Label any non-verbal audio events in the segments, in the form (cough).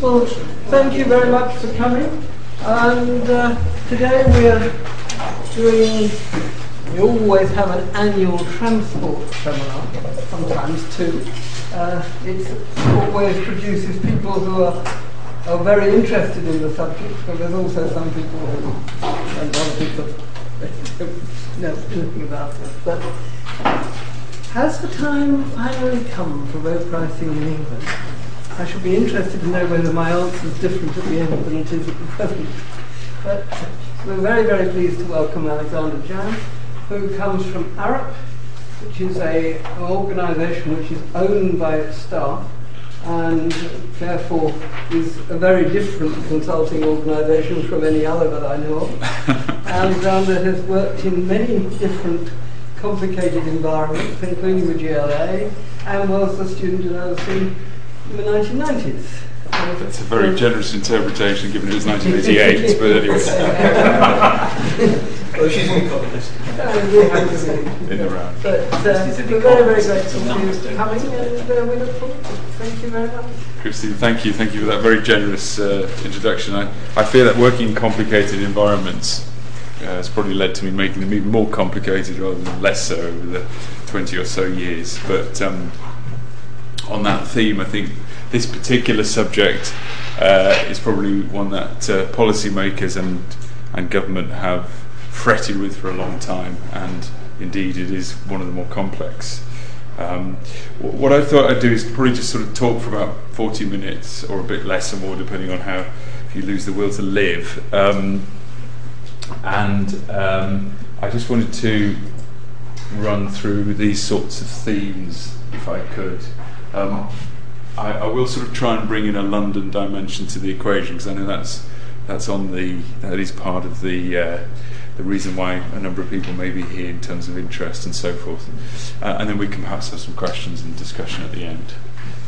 Well, thank you very much for coming. And uh, today we are doing, we always have an annual transport seminar, sometimes two. Uh, it always produces people who are, are very interested in the subject, but there's also some people who don't want to know (laughs) anything about it. But has the time finally come for road pricing in England? I should be interested to know whether my answer is different at the end than it is at the present. But we're very, very pleased to welcome Alexander Jan, who comes from Arup, which is a, an organisation which is owned by its staff and therefore is a very different consulting organisation from any other that I know of. (laughs) Alexander has worked in many different complicated environments, including the GLA, and was a student at OC in the 1990s. That's a very generous interpretation given it was 1988, (laughs) but anyway. (laughs) well, she's an economist. in the round. But uh, we're very, very grateful for you coming and uh, we look forward to it. Thank you very much. Christine, thank you. Thank you for that very generous uh, introduction. I, I fear that working in complicated environments uh, has probably led to me making them even more complicated rather than less so over the 20 or so years. But um, on that theme, I think this particular subject uh, is probably one that uh, policymakers and and government have fretted with for a long time, and indeed it is one of the more complex. Um, what I thought I'd do is probably just sort of talk for about 40 minutes or a bit less or more, depending on how if you lose the will to live. Um, and um, I just wanted to run through these sorts of themes, if I could. Um, I, I, will sort of try and bring in a London dimension to the equation because I know that's that's on the that is part of the uh, the reason why a number of people may be here in terms of interest and so forth. Uh, and then we can perhaps have some questions and discussion at the end,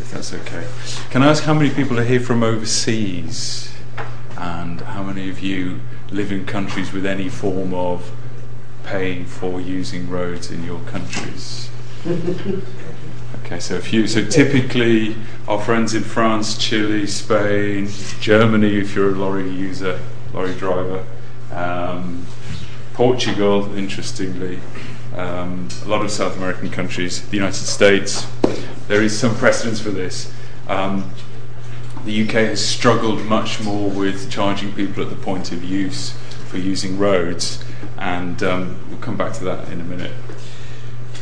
if that's okay. Can I ask how many people are here from overseas, and how many of you live in countries with any form of paying for using roads in your countries? (laughs) Okay, so a few. So typically, our friends in France, Chile, Spain, Germany, if you're a lorry user, lorry driver, um, Portugal, interestingly, um, a lot of South American countries, the United States. There is some precedence for this. Um, the UK has struggled much more with charging people at the point of use for using roads, and um, we'll come back to that in a minute.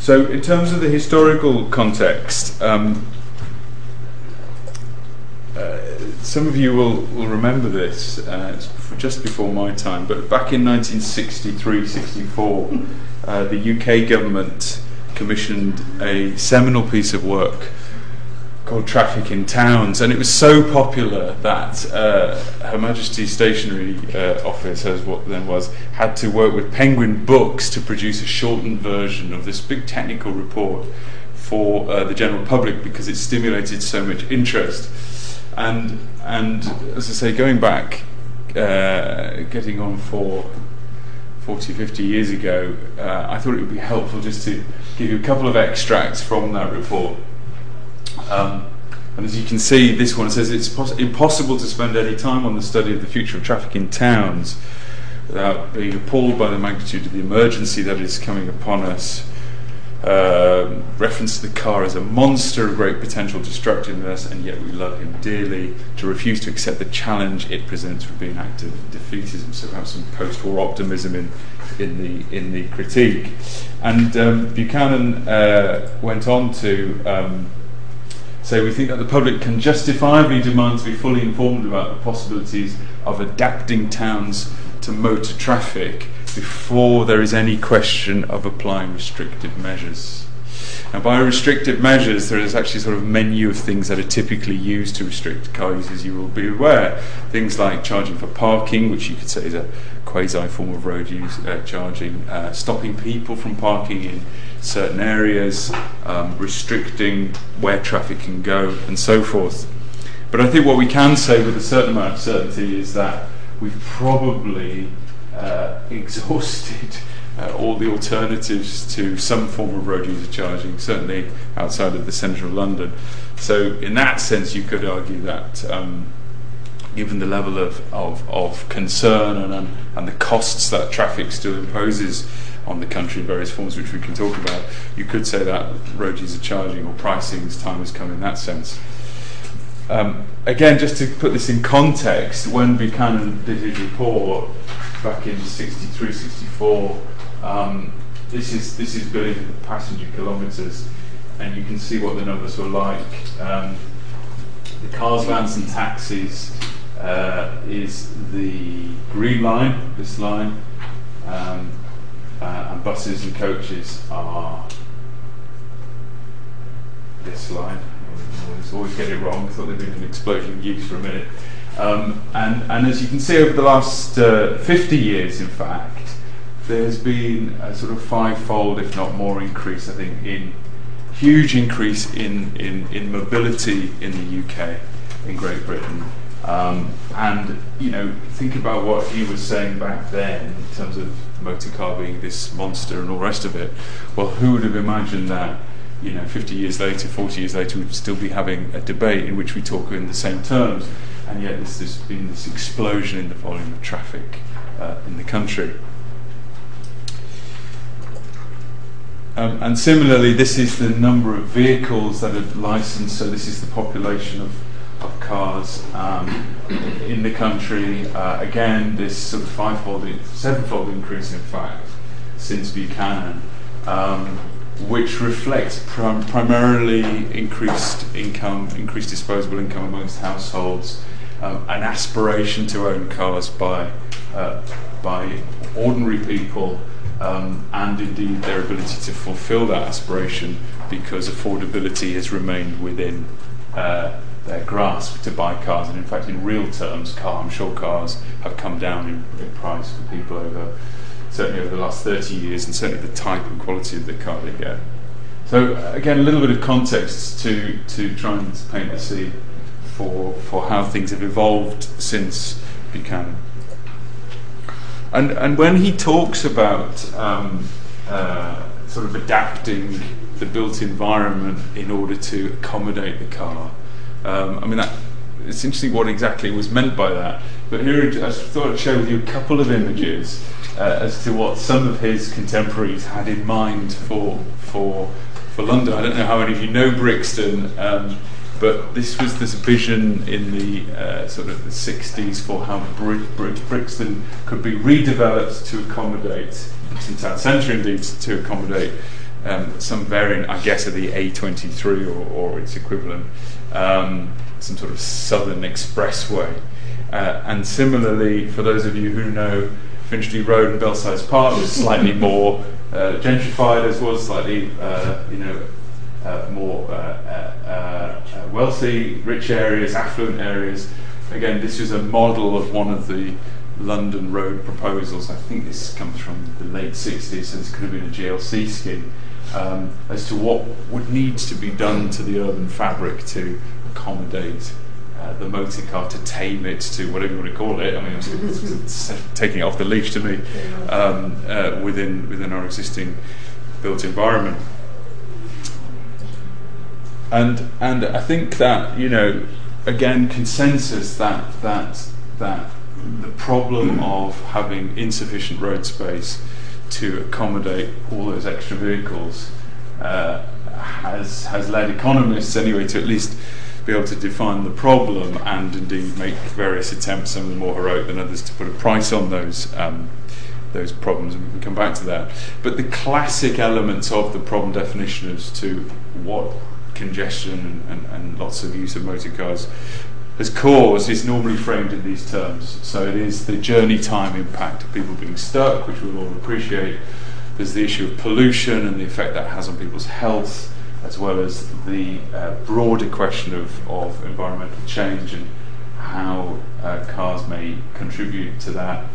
So, in terms of the historical context, um, uh, some of you will, will remember this, uh, it's just before my time, but back in 1963 64, uh, the UK government commissioned a seminal piece of work called Traffic in Towns, and it was so popular that uh, Her Majesty's Stationery uh, Office, as what then was, had to work with Penguin Books to produce a shortened version of this big technical report for uh, the general public because it stimulated so much interest. And and as I say, going back, uh, getting on for 40, 50 years ago, uh, I thought it would be helpful just to give you a couple of extracts from that report. Um, and as you can see, this one says it's pos- impossible to spend any time on the study of the future of traffic in towns without being appalled by the magnitude of the emergency that is coming upon us. Uh, reference to the car as a monster of great potential destructiveness, and yet we love him dearly. To refuse to accept the challenge it presents would be an act of defeatism. So perhaps some post-war optimism in in the in the critique. And um, Buchanan uh, went on to. Um, so we think that the public can justifiably demand to be fully informed about the possibilities of adapting towns to motor traffic before there is any question of applying restrictive measures. And by restrictive measures, there is actually sort of a menu of things that are typically used to restrict car use, as You will be aware things like charging for parking, which you could say is a quasi form of road use uh, charging, uh, stopping people from parking in certain areas, um, restricting where traffic can go, and so forth. But I think what we can say with a certain amount of certainty is that we've probably uh, (laughs) exhausted uh, all the alternatives to some form of road user charging, certainly outside of the centre of London. So, in that sense, you could argue that um, given the level of, of, of concern and, and the costs that traffic still imposes on the country in various forms, which we can talk about, you could say that road user charging or pricing's time has come in that sense. Um, again, just to put this in context, when Buchanan did his report back in 63, 64, um, this is this is billing the passenger kilometres, and you can see what the numbers were like. Um, the cars, vans, and taxis uh, is the green line, this line, um, uh, and buses and coaches are this line. Always, always get it wrong. I thought there'd been an explosion in use for a minute. Um, and, and as you can see over the last uh, 50 years, in fact, there's been a sort of five-fold, if not more, increase, I think, in huge increase in, in, in mobility in the UK, in Great Britain. Um, and you know, think about what he was saying back then in terms of motor car being this monster and all the rest of it. Well, who would have imagined that? You know, 50 years later, 40 years later, we'd still be having a debate in which we talk in the same terms, and yet there's, there's been this explosion in the volume of traffic uh, in the country. Um, and similarly, this is the number of vehicles that are licensed, so this is the population of, of cars um, in the country. Uh, again, this sort of fivefold, sevenfold increase, in fact, since Buchanan, um, which reflects prim- primarily increased income, increased disposable income amongst households, um, an aspiration to own cars by, uh, by ordinary people um, and indeed their ability to fulfill that aspiration because affordability has remained within uh, their grasp to buy cars. And in fact, in real terms, car, I'm sure cars have come down in, in price for people over certainly over the last 30 years, and certainly the type and quality of the car they get. So again, a little bit of context to to try and paint the scene for for how things have evolved since Buchanan. And, and when he talks about um, uh, sort of adapting the built environment in order to accommodate the car, um, I mean, that, it's interesting what exactly was meant by that. But here, I thought I'd share with you a couple of images uh, as to what some of his contemporaries had in mind for, for, for London. I don't know how many of you know Brixton. Um, but this was this vision in the uh, sort of the 60s for how Brixton could be redeveloped to accommodate, in town centre indeed, to accommodate um, some variant, I guess, of the A23 or, or its equivalent, um, some sort of southern expressway. Uh, and similarly, for those of you who know Finchley Road and Belsize Park, was slightly (laughs) more uh, gentrified, as was slightly, uh, you know, uh, more uh, uh, wealthy, rich areas, affluent areas. Again, this is a model of one of the London Road proposals. I think this comes from the late 60s, so this could have been a GLC scheme, um, as to what would need to be done to the urban fabric to accommodate uh, the motor car, to tame it, to whatever you want to call it. I mean, it's, it's, it's taking it off the leash to me um, uh, within within our existing built environment and and I think that you know again consensus that that that the problem of having insufficient road space to accommodate all those extra vehicles uh, has has led economists anyway to at least be able to define the problem and indeed make various attempts, some more heroic than others, to put a price on those um, those problems, and we can come back to that. But the classic elements of the problem definition as to what congestion and, and, and lots of use of motor cars has cause is normally framed in these terms. So it is the journey time impact of people being stuck, which we all appreciate. There's the issue of pollution and the effect that has on people's health, as well as the uh, broader question of, of environmental change and how uh, cars may contribute to that.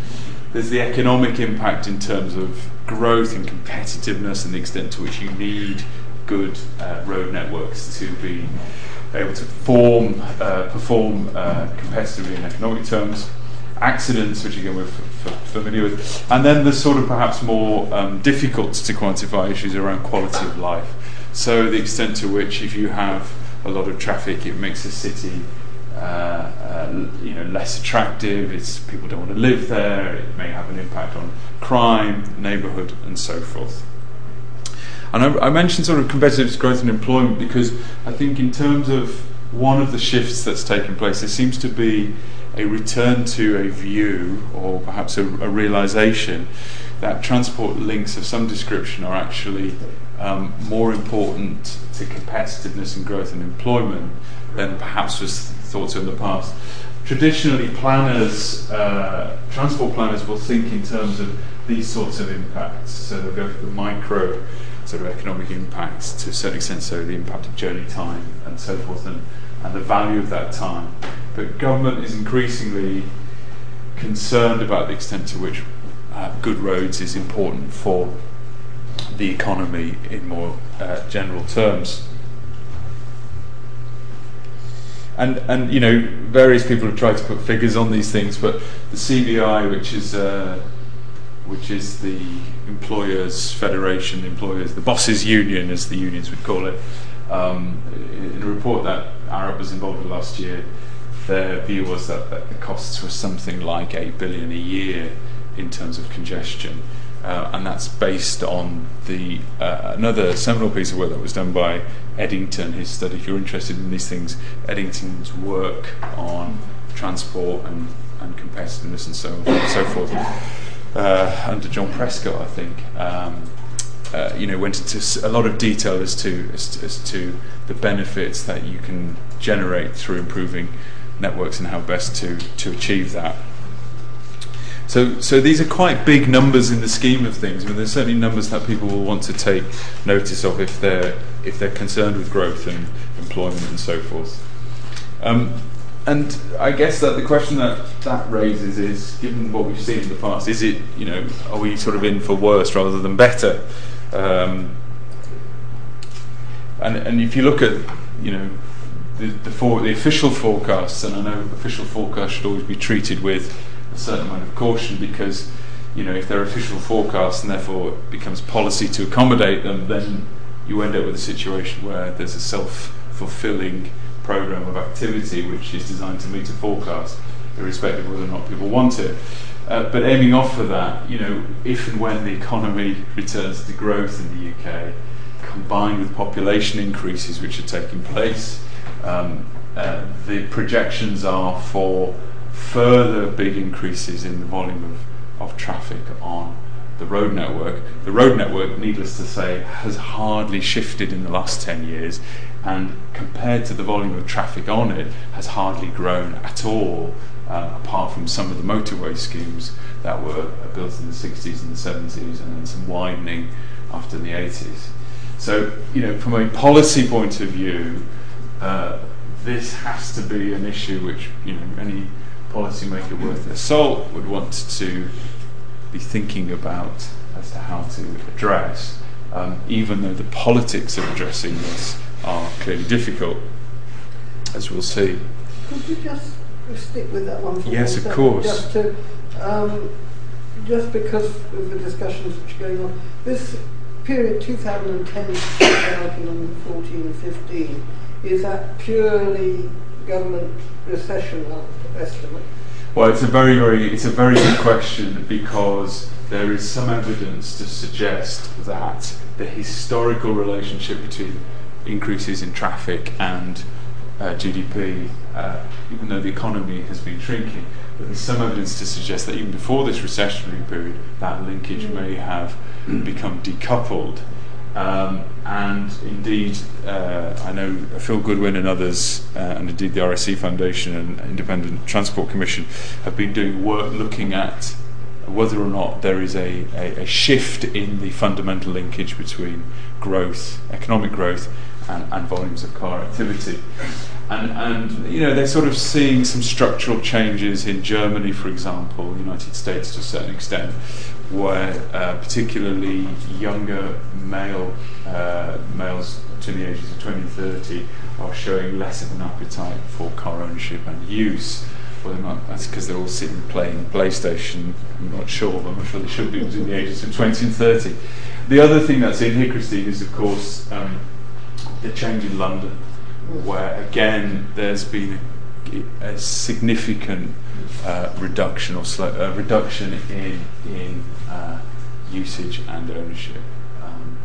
There's the economic impact in terms of growth and competitiveness and the extent to which you need good uh, road networks to be able to uh, perform uh, competitively in economic terms. Accidents, which again we're f- f- familiar with, and then the sort of perhaps more um, difficult to quantify issues around quality of life. So the extent to which, if you have a lot of traffic, it makes a city uh, uh, you know less attractive. It's people don't want to live there. It may have an impact on crime, neighbourhood, and so forth. And I, I mentioned sort of competitive growth and employment because I think in terms of one of the shifts that's taken place, there seems to be a return to a view or perhaps a, a realization that transport links of some description are actually um, more important to competitiveness and growth and employment than perhaps was thought of in the past. Traditionally, planners, uh, transport planners, will think in terms of these sorts of impacts. So they'll go for the micro sort of economic impacts to a certain extent, so the impact of journey time and so forth, and, and the value of that time. But government is increasingly concerned about the extent to which uh, good roads is important for the economy in more uh, general terms. And, and you know various people have tried to put figures on these things, but the CBI, which is uh, which is the employers' federation, the employers, the bosses' union, as the unions would call it, um, in a report that Arup was involved with last year, their view was that, that the costs were something like eight billion a year in terms of congestion. Uh, and that's based on the uh, another seminal piece of work that was done by Eddington. His study, if you're interested in these things, Eddington's work on transport and, and competitiveness and so on and so forth uh, under John Prescott, I think. Um, uh, you know, went into a lot of detail as to, as to, as to the benefits that you can generate through improving networks and how best to to achieve that. So, so these are quite big numbers in the scheme of things. I mean, there's certainly numbers that people will want to take notice of if they're if they're concerned with growth and employment and so forth. Um, and I guess that the question that that raises is, given what we've seen in the past, is it you know are we sort of in for worse rather than better? Um, and and if you look at you know the the, for, the official forecasts, and I know official forecasts should always be treated with a certain amount of caution because you know if they're official forecasts and therefore it becomes policy to accommodate them, then you end up with a situation where there's a self-fulfilling program of activity which is designed to meet a forecast, irrespective of whether or not people want it. Uh, but aiming off for that, you know, if and when the economy returns to growth in the UK, combined with population increases which are taking place, um, uh, the projections are for further big increases in the volume of, of traffic on the road network. The road network, needless to say, has hardly shifted in the last 10 years, and compared to the volume of traffic on it, has hardly grown at all, uh, apart from some of the motorway schemes that were built in the 60s and the 70s, and then some widening after the 80s. So, you know, from a policy point of view, uh, this has to be an issue which, you know, any policymaker worth their salt would want to be thinking about as to how to address, um, even though the politics of addressing this are clearly difficult, as we'll see. Could you just stick with that one for Yes, of course. Just, to, um, just because of the discussions which are going on, this period 2010 2014 and 15, is that purely government recession estimate? Well, it's a very, very, it's a very good question because there is some evidence to suggest that the historical relationship between increases in traffic and uh, GDP, uh, even though the economy has been shrinking, but there's some evidence to suggest that even before this recessionary period, that linkage mm. may have become decoupled. Um, and indeed, uh, I know Phil Goodwin and others, uh, and indeed the RAC Foundation and Independent Transport Commission, have been doing work looking at whether or not there is a, a, a shift in the fundamental linkage between growth, economic growth, and, and volumes of car activity. And, and you know they're sort of seeing some structural changes in Germany, for example, United States to a certain extent, where uh, particularly younger male uh, males between the ages of 20 and 30 are showing less of an appetite for car ownership and use. Well, not that's because they're all sitting playing PlayStation, I'm not sure, but I'm sure they should be between the ages of 20 and 30. The other thing that's in here, Christine, is of course um, the change in London, where again there's been a significant uh, reduction or slow, uh, reduction in in uh, usage and ownership. Um,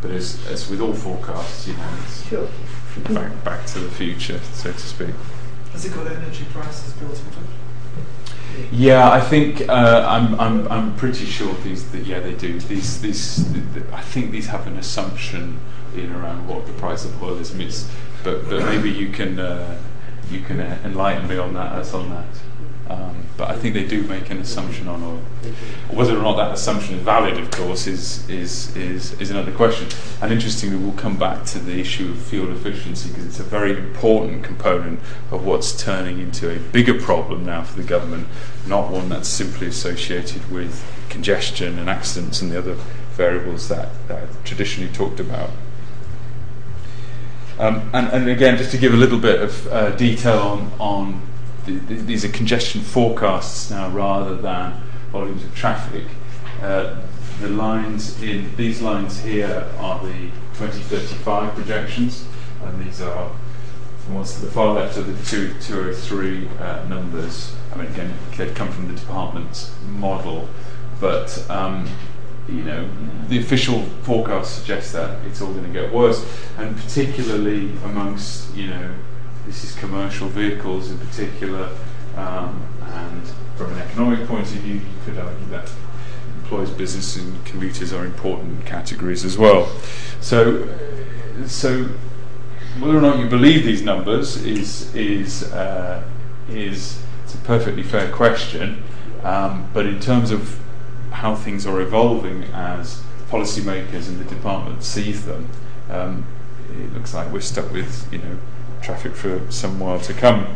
but as, as with all forecasts, you know, it's Sure. back back to the future, so to speak. Has it got energy prices built into it? Yeah, I think uh, I'm, I'm, I'm pretty sure these. That, yeah, they do. These, these. th- th- I think these have an assumption in around what the price of oil is. But but maybe you can uh, you can enlighten me on that. as on that. Um, but I think they do make an assumption on oil. Whether or not that assumption is valid, of course, is is is, is another question. And interestingly, we'll come back to the issue of fuel efficiency because it's a very important component of what's turning into a bigger problem now for the government, not one that's simply associated with congestion and accidents and the other variables that, that I've traditionally talked about. Um, and, and again, just to give a little bit of uh, detail on, on these are congestion forecasts now rather than volumes of traffic. Uh, the lines in these lines here are the 2035 projections, and these are the ones to the far left are the two, 203 uh, numbers. I mean, again, they come from the department's model, but um, you know, the official forecast suggests that it's all going to get worse, and particularly amongst, you know, this is commercial vehicles in particular, um, and from an economic point of view, you could argue that employees, business, and commuters are important categories as well. So, so whether or not you believe these numbers is is uh, is it's a perfectly fair question. Um, but in terms of how things are evolving as policymakers in the department sees them, um, it looks like we're stuck with you know traffic for some while to come.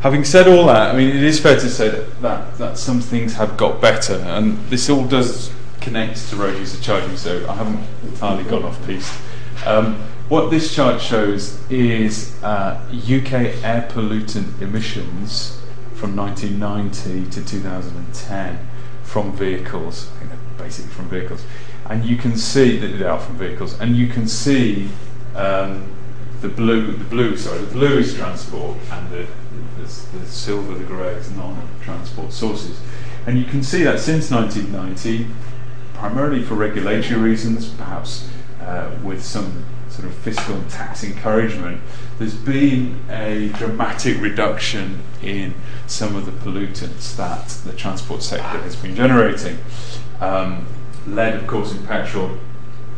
Having said all that, I mean, it is fair to say that, that, that some things have got better, and this all does connect to road user charging, so I haven't entirely gone off piste. Um, what this chart shows is uh, UK air pollutant emissions from 1990 to 2010 from vehicles. Basically from vehicles, and you can see that they are from vehicles, and you can see um, the blue. The blue, sorry, the blue is transport, and the, the, the silver, the grey is non-transport sources, and you can see that since 1990, primarily for regulatory reasons, perhaps uh, with some sort of fiscal and tax encouragement, there's been a dramatic reduction in some of the pollutants that the transport sector has been generating. Um, lead, of course, in petrol.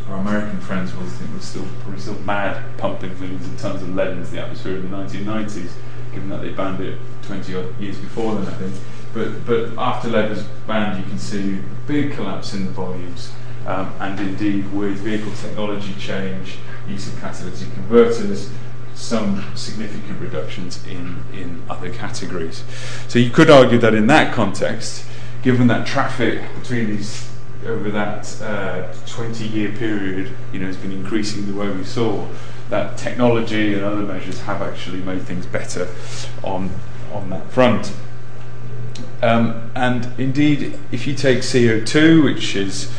Our American friends will think we're still probably still mad pumping millions of tons of lead into the atmosphere in the 1990s, given that they banned it 20 odd years before then, I think. But but after lead was banned, you can see a big collapse in the volumes. Um, and indeed, with vehicle technology change, use of catalytic converters, some significant reductions in, in other categories. So you could argue that in that context, given that traffic between these over that uh, 20 year period you know, has been increasing the way we saw, that technology and other measures have actually made things better on, on that front. Um, and indeed, if you take CO2, which is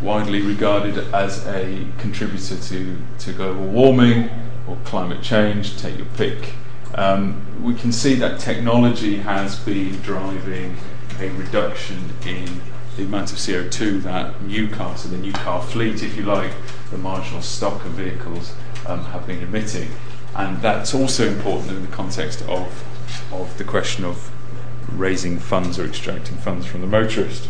widely regarded as a contributor to, to global warming or climate change, take your pick, um, we can see that technology has been driving a reduction in the amount of CO2 that new cars, so the new car fleet, if you like, the marginal stock of vehicles um, have been emitting. And that's also important in the context of, of the question of raising funds or extracting funds from the motorist.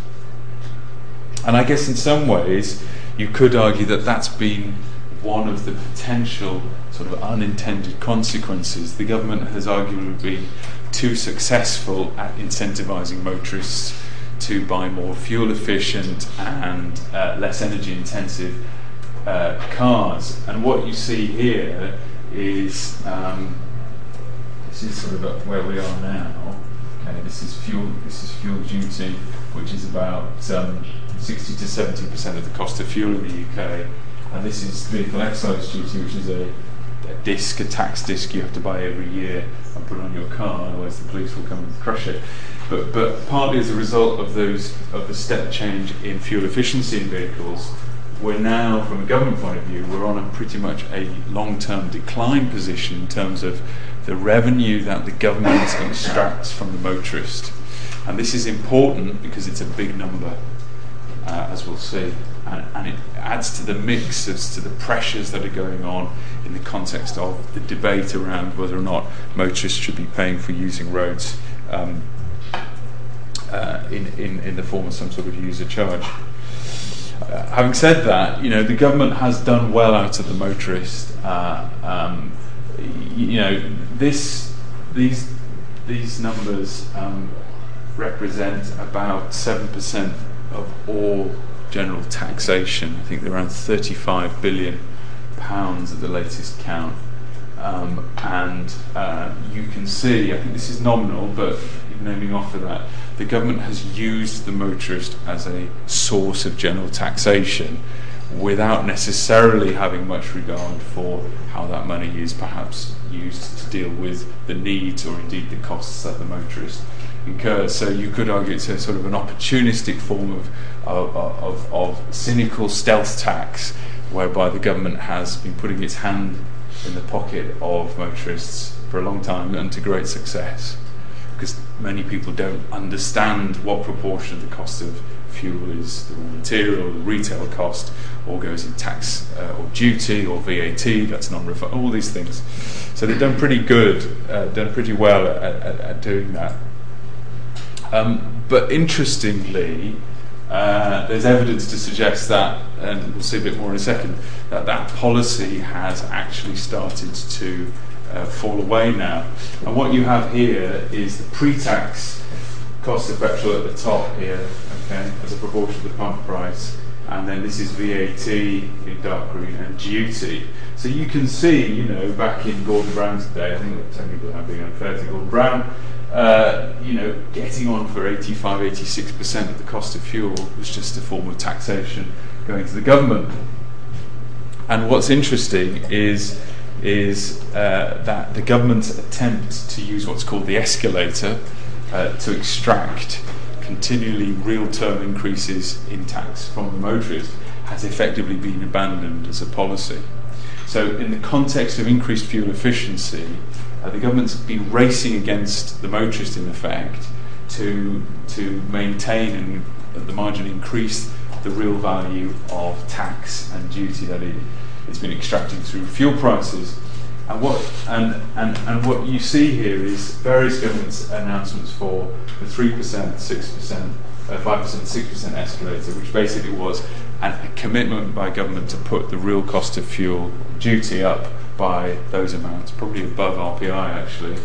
And I guess in some ways, you could argue that that's been one of the potential sort of unintended consequences. The government has arguably been too successful at incentivizing motorists to buy more fuel efficient and uh, less energy intensive uh, cars. And what you see here is um, this is sort of where we are now. Okay, this is fuel. This is fuel duty, which is about um, 60 to 70 percent of the cost of fuel in the UK, and this is vehicle excise duty, which is a, a disc, a tax disc you have to buy every year and put on your car, otherwise the police will come and crush it. But, but partly as a result of those of the step change in fuel efficiency in vehicles, we're now, from a government point of view, we're on a pretty much a long-term decline position in terms of the revenue that the government (coughs) extracts from the motorist. And this is important because it's a big number, uh, as we'll see. And, and, it adds to the mix as to the pressures that are going on in the context of the debate around whether or not motorists should be paying for using roads um, uh, in, in, in the form of some sort of user charge. Uh, having said that, you know the government has done well out of the motorist. Uh, um, you know this these these numbers um, represent about seven percent of all general taxation. I think they're around 35 billion pounds at the latest count. Um, and uh, you can see, I think this is nominal, but naming off of that, the government has used the motorist as a source of general taxation without necessarily having much regard for how that money is perhaps used to deal with the needs or indeed the costs that the motorist incurs. So you could argue it's a sort of an opportunistic form of, of, of, of cynical stealth tax whereby the government has been putting its hand in the pocket of motorists for a long time and to great success because many people don't understand what proportion of the cost of fuel is the raw material, the retail cost, or goes in tax uh, or duty or VAT, that's non refund, all these things. So they've done pretty good, uh, done pretty well at, at, at doing that. Um, but interestingly, uh, there's evidence to suggest that, and we'll see a bit more in a second, that that policy has actually started to uh, fall away now. And what you have here is the pre-tax cost of petrol at the top here, okay, as a proportion of the pump price, and then this is VAT in dark green and duty. So you can see, you know, back in Gordon Brown's day, I think technically I'm being unfair to Gordon Brown, uh, you know, getting on for 85, 86% of the cost of fuel was just a form of taxation going to the government. And what's interesting is is uh, that the government's attempt to use what's called the escalator uh, to extract continually real term increases in tax from the motorist has effectively been abandoned as a policy. So, in the context of increased fuel efficiency, uh, the government's been racing against the motorist in effect to, to maintain and at the margin increase the real value of tax and duty that it, it's been extracted through fuel prices. And what, and, and, and what you see here is various government announcements for the 3%, 6%, uh, 5%, 6% escalator, which basically was an, a commitment by government to put the real cost of fuel duty up by those amounts, probably above RPI actually.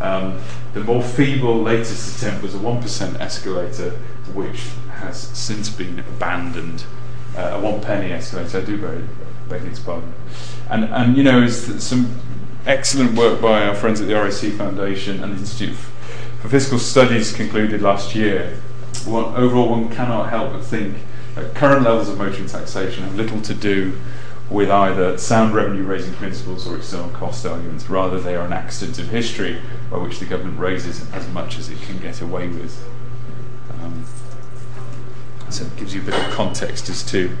Um, the more feeble latest attempt was a 1% escalator, which has since been abandoned. Uh, a one penny escalator, I do beg, beg its pardon. And, and you know, it's some excellent work by our friends at the RAC Foundation and the Institute for Fiscal Studies concluded last year. One, overall, one cannot help but think that current levels of motoring taxation have little to do with either sound revenue raising principles or external cost arguments. Rather, they are an accident of history by which the government raises as much as it can get away with. Um, so it gives you a bit of context as to,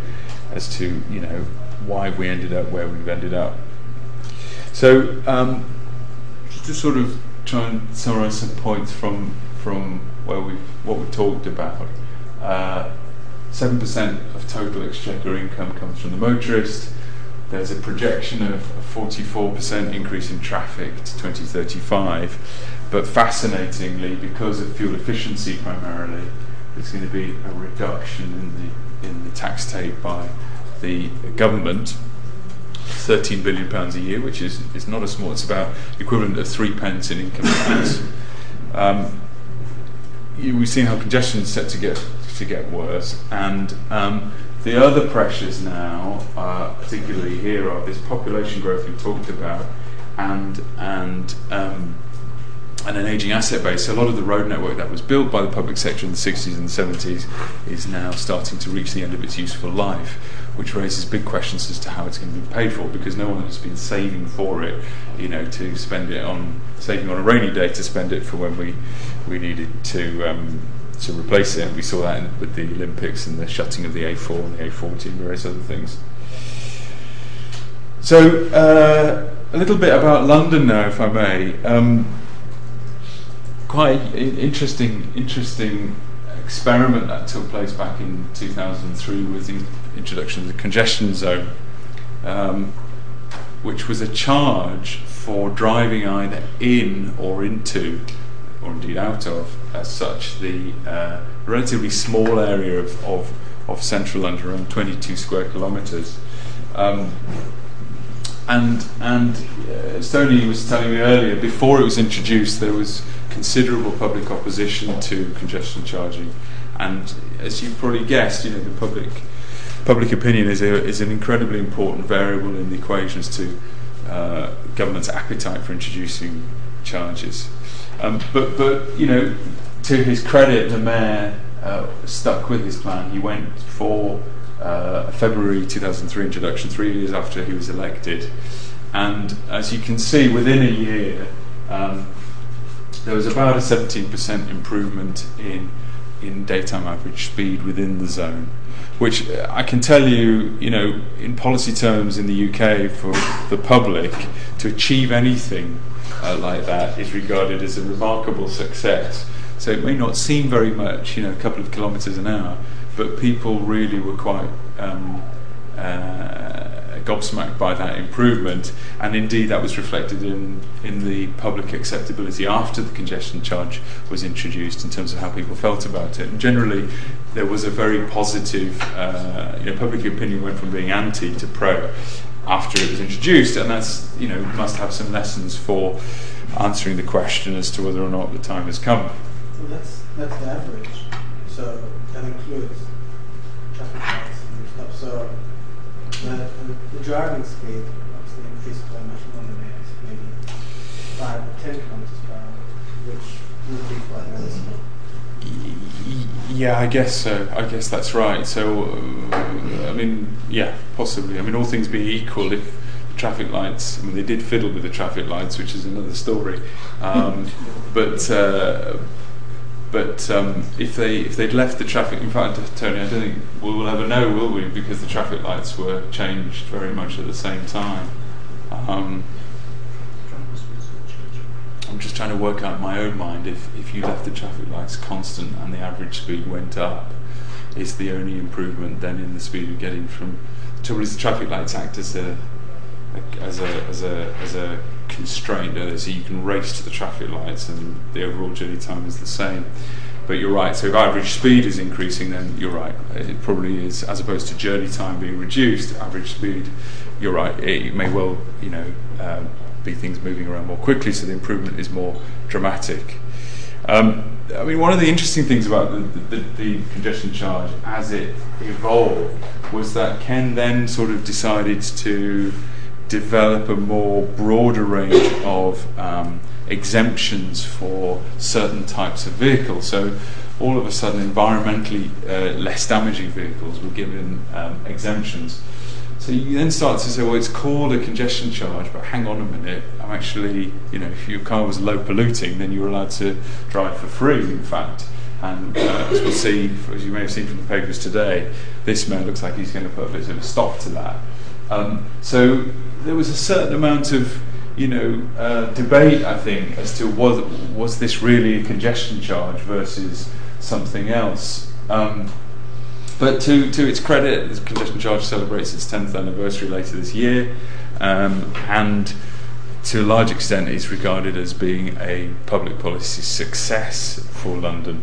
as to you know why we ended up where we've ended up. So um, just to sort of try and summarise some points from from where we what we talked about. Uh, Seven percent of total exchequer income comes from the motorist. There's a projection of a 44% increase in traffic to 2035. But fascinatingly, because of fuel efficiency primarily, there's going to be a reduction in the, in the tax take by the government. 13 billion pounds a year, which is, is not a small, it's about equivalent of three pence in income tax. Um, we've seen how congestion is set to get to get worse, and um, the other pressures now, uh, particularly here, are this population growth we talked about, and and um, and an aging asset base. So a lot of the road network that was built by the public sector in the 60s and the 70s is now starting to reach the end of its useful life, which raises big questions as to how it's going to be paid for because no one has been saving for it, you know, to spend it on saving on a rainy day to spend it for when we we needed to. Um, to replace it. and We saw that in, with the Olympics and the shutting of the A4 and the A40 and various other things. So, uh, a little bit about London now, if I may. Um, quite interesting, interesting experiment that took place back in 2003 was the introduction of the congestion zone, um, which was a charge for driving either in or into, or indeed out of, as such, the uh, relatively small area of, of, of central London, around 22 square kilometres. Um, and and uh, Stoney was telling me earlier, before it was introduced, there was considerable public opposition to congestion charging, and as you probably guessed, you know the public public opinion is a, is an incredibly important variable in the equations to uh, government's appetite for introducing charges. Um, but but you know, to his credit, the mayor uh, stuck with his plan. He went for uh, February 2003 introduction, three years after he was elected. And as you can see, within a year, um, there was about a 17% improvement in in daytime average speed within the zone, which I can tell you, you know, in policy terms in the UK for the public to achieve anything uh, like that is regarded as a remarkable success. So it may not seem very much, you know, a couple of kilometres an hour, but people really were quite um, uh, gobsmacked by that improvement, and indeed that was reflected in, in the public acceptability after the congestion charge was introduced in terms of how people felt about it. And generally, there was a very positive, uh, you know, public opinion went from being anti to pro after it was introduced, and that's, you know, must have some lessons for answering the question as to whether or not the time has come. So that's, that's the average. So that includes traffic lights and stuff. So the, the driving speed obviously increased by much more than that, maybe five or ten kilometers per hour, which would be quite noticeable. Yeah, I guess so. I guess that's right. So, uh, I mean, yeah, possibly. I mean, all things being equal, if traffic lights, I mean, they did fiddle with the traffic lights, which is another story. Um, (laughs) but uh, but um, if they if they'd left the traffic, in fact, Tony, I don't think we'll, ever know, will we? Because the traffic lights were changed very much at the same time. Um, I'm just trying to work out in my own mind if, if you left the traffic lights constant and the average speed went up, is the only improvement then in the speed of getting from. The trouble is, the traffic lights act as a, a as a as a as a constraint, so you can race to the traffic lights and the overall journey time is the same. But you're right, so if average speed is increasing, then you're right, it probably is, as opposed to journey time being reduced, average speed, you're right, it may well, you know, um, be things moving around more quickly, so the improvement is more dramatic. Um, I mean, one of the interesting things about the, the, the, congestion charge as it evolved was that Ken then sort of decided to develop a more broader range of um, exemptions for certain types of vehicles. So all of a sudden, environmentally uh, less damaging vehicles were given um, exemptions. So you then start to say, well, it's called a congestion charge, but hang on a minute, I'm actually, you know, if your car was low polluting, then you were allowed to drive for free, in fact. And uh, as we'll see, as you may have seen from the papers today, this man looks like he's going to put a bit of a stop to that. Um, so there was a certain amount of you know, uh, debate, I think, as to was was this really a congestion charge versus something else. Um, but to, to its credit, the congestion charge celebrates its 10th anniversary later this year, um, and to a large extent is regarded as being a public policy success for London.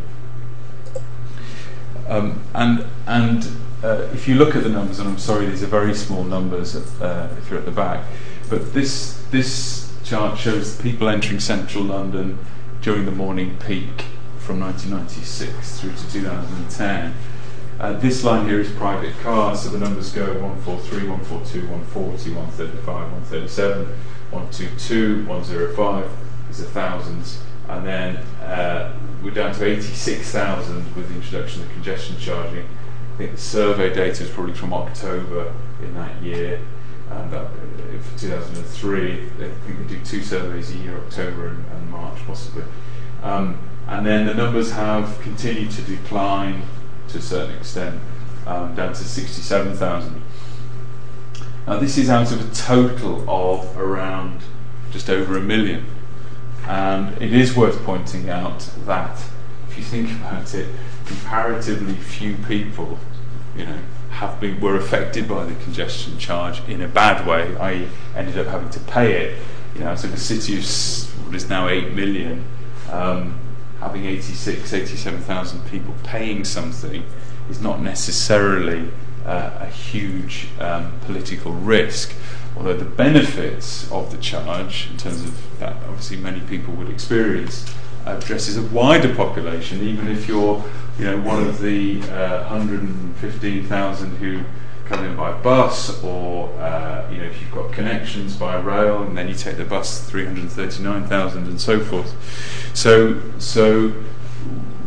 Um, and and uh, if you look at the numbers, and I'm sorry, these are very small numbers uh, if you're at the back, but this this chart shows people entering central London during the morning peak from 1996 through to 2010. Uh, this line here is private cars, so the numbers go 143, 142, 140, 135, 137, 122, 105, these are thousands, and then uh, we're down to 86,000 with the introduction of congestion charging. I think the survey data is probably from October in that year. And that, for 2003, I think they do two surveys a year, October and, and March possibly. Um, and then the numbers have continued to decline to a certain extent, um, down to 67,000. Now, this is out of a total of around just over a million. And it is worth pointing out that if you think about it, comparatively few people, you know, have been were affected by the congestion charge in a bad way. I ended up having to pay it. You know, so the city of what is now eight million, um, having 86, 87,000 people paying something is not necessarily uh, a huge um, political risk. Although the benefits of the charge, in terms of that, obviously many people would experience, addresses a wider population, even if you're, you know, one of the uh, 115,000 who come in by bus, or uh, you know, if you've got connections by rail, and then you take the bus 339,000 and so forth. So, so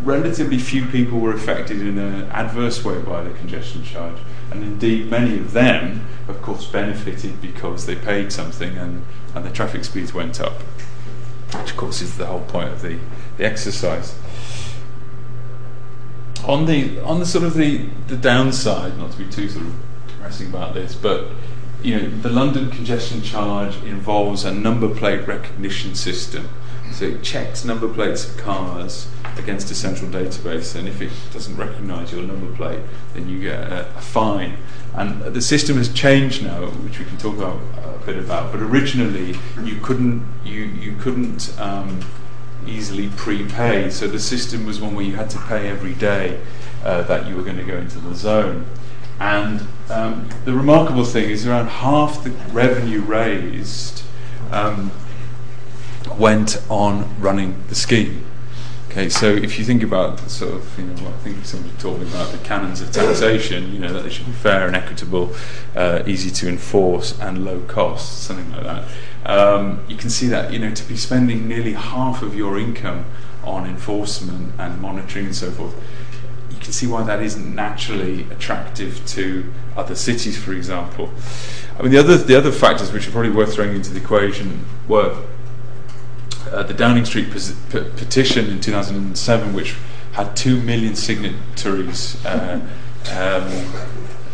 relatively few people were affected in an adverse way by the congestion charge, and indeed many of them, of course, benefited because they paid something and, and the traffic speeds went up, which of course is the whole point of the, the exercise. On the on the sort of the, the downside, not to be too sort of depressing about this, but you know the London congestion charge involves a number plate recognition system, so it checks number plates of cars against a central database, and if it doesn't recognise your number plate, then you get a, a, fine. And the system has changed now, which we can talk about a bit about. But originally, you couldn't you you couldn't um, easily prepay. So the system was one where you had to pay every day uh, that you were going to go into the zone. And um, the remarkable thing is, around half the revenue raised um, went on running the scheme. Okay, so if you think about sort of, you know, I think somebody talking about the canons of taxation, you know, that they should be fair and equitable, uh, easy to enforce, and low cost, something like that. Um, you can see that, you know, to be spending nearly half of your income on enforcement and monitoring and so forth, you can see why that isn't naturally attractive to other cities, for example. I mean, the other the other factors which are probably worth throwing into the equation were uh, the Downing Street petition in 2007, which had two million signatories uh, um,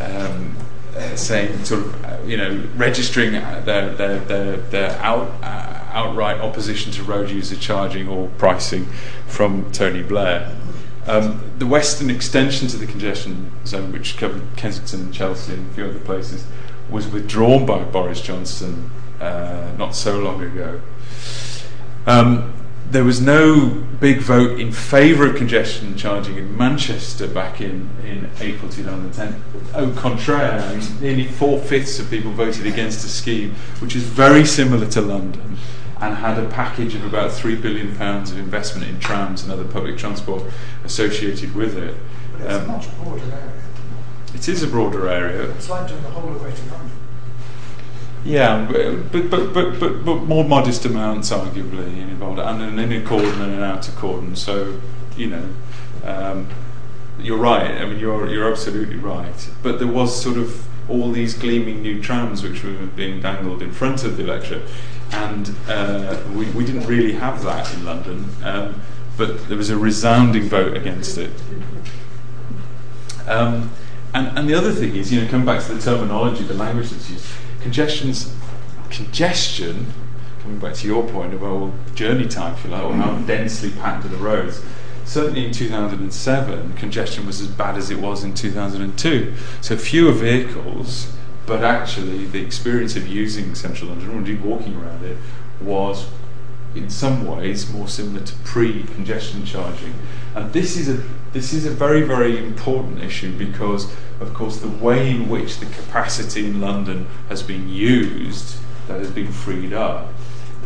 um, uh, saying, sort of, uh, you know, registering their their their, their out, uh, outright opposition to road user charging or pricing from Tony Blair. Um, the western extension to the congestion zone, which covered Kensington and Chelsea and a few other places, was withdrawn by Boris Johnson uh, not so long ago. Um, there was no big vote in favour of congestion charging in Manchester back in, in April 2010. Au contraire, nearly four fifths of people voted against a scheme which is very similar to London and had a package of about £3 billion of investment in trams and other public transport associated with it. But it's um, a much broader area. It is a broader area. It's like doing the whole of Greater London. Yeah, but, but, but, but, but more modest amounts, arguably, involved, and an inner cordon and an outer cordon. So, you know, um, you're right. I mean, you're, you're absolutely right. But there was sort of all these gleaming new trams which were being dangled in front of the lecture. and uh, we, we didn't really have that in London. Um, but there was a resounding vote against it. Um, and, and the other thing is, you know, coming back to the terminology, the language that's used congestion's congestion, coming back to your point about well, journey time, if you like, or how densely packed are the roads. Certainly in 2007, congestion was as bad as it was in 2002. So fewer vehicles, but actually the experience of using central London, or indeed walking around it, was in some ways more similar to pre-congestion charging. And this is a this is a very very important issue because of course the way in which the capacity in London has been used that has been freed up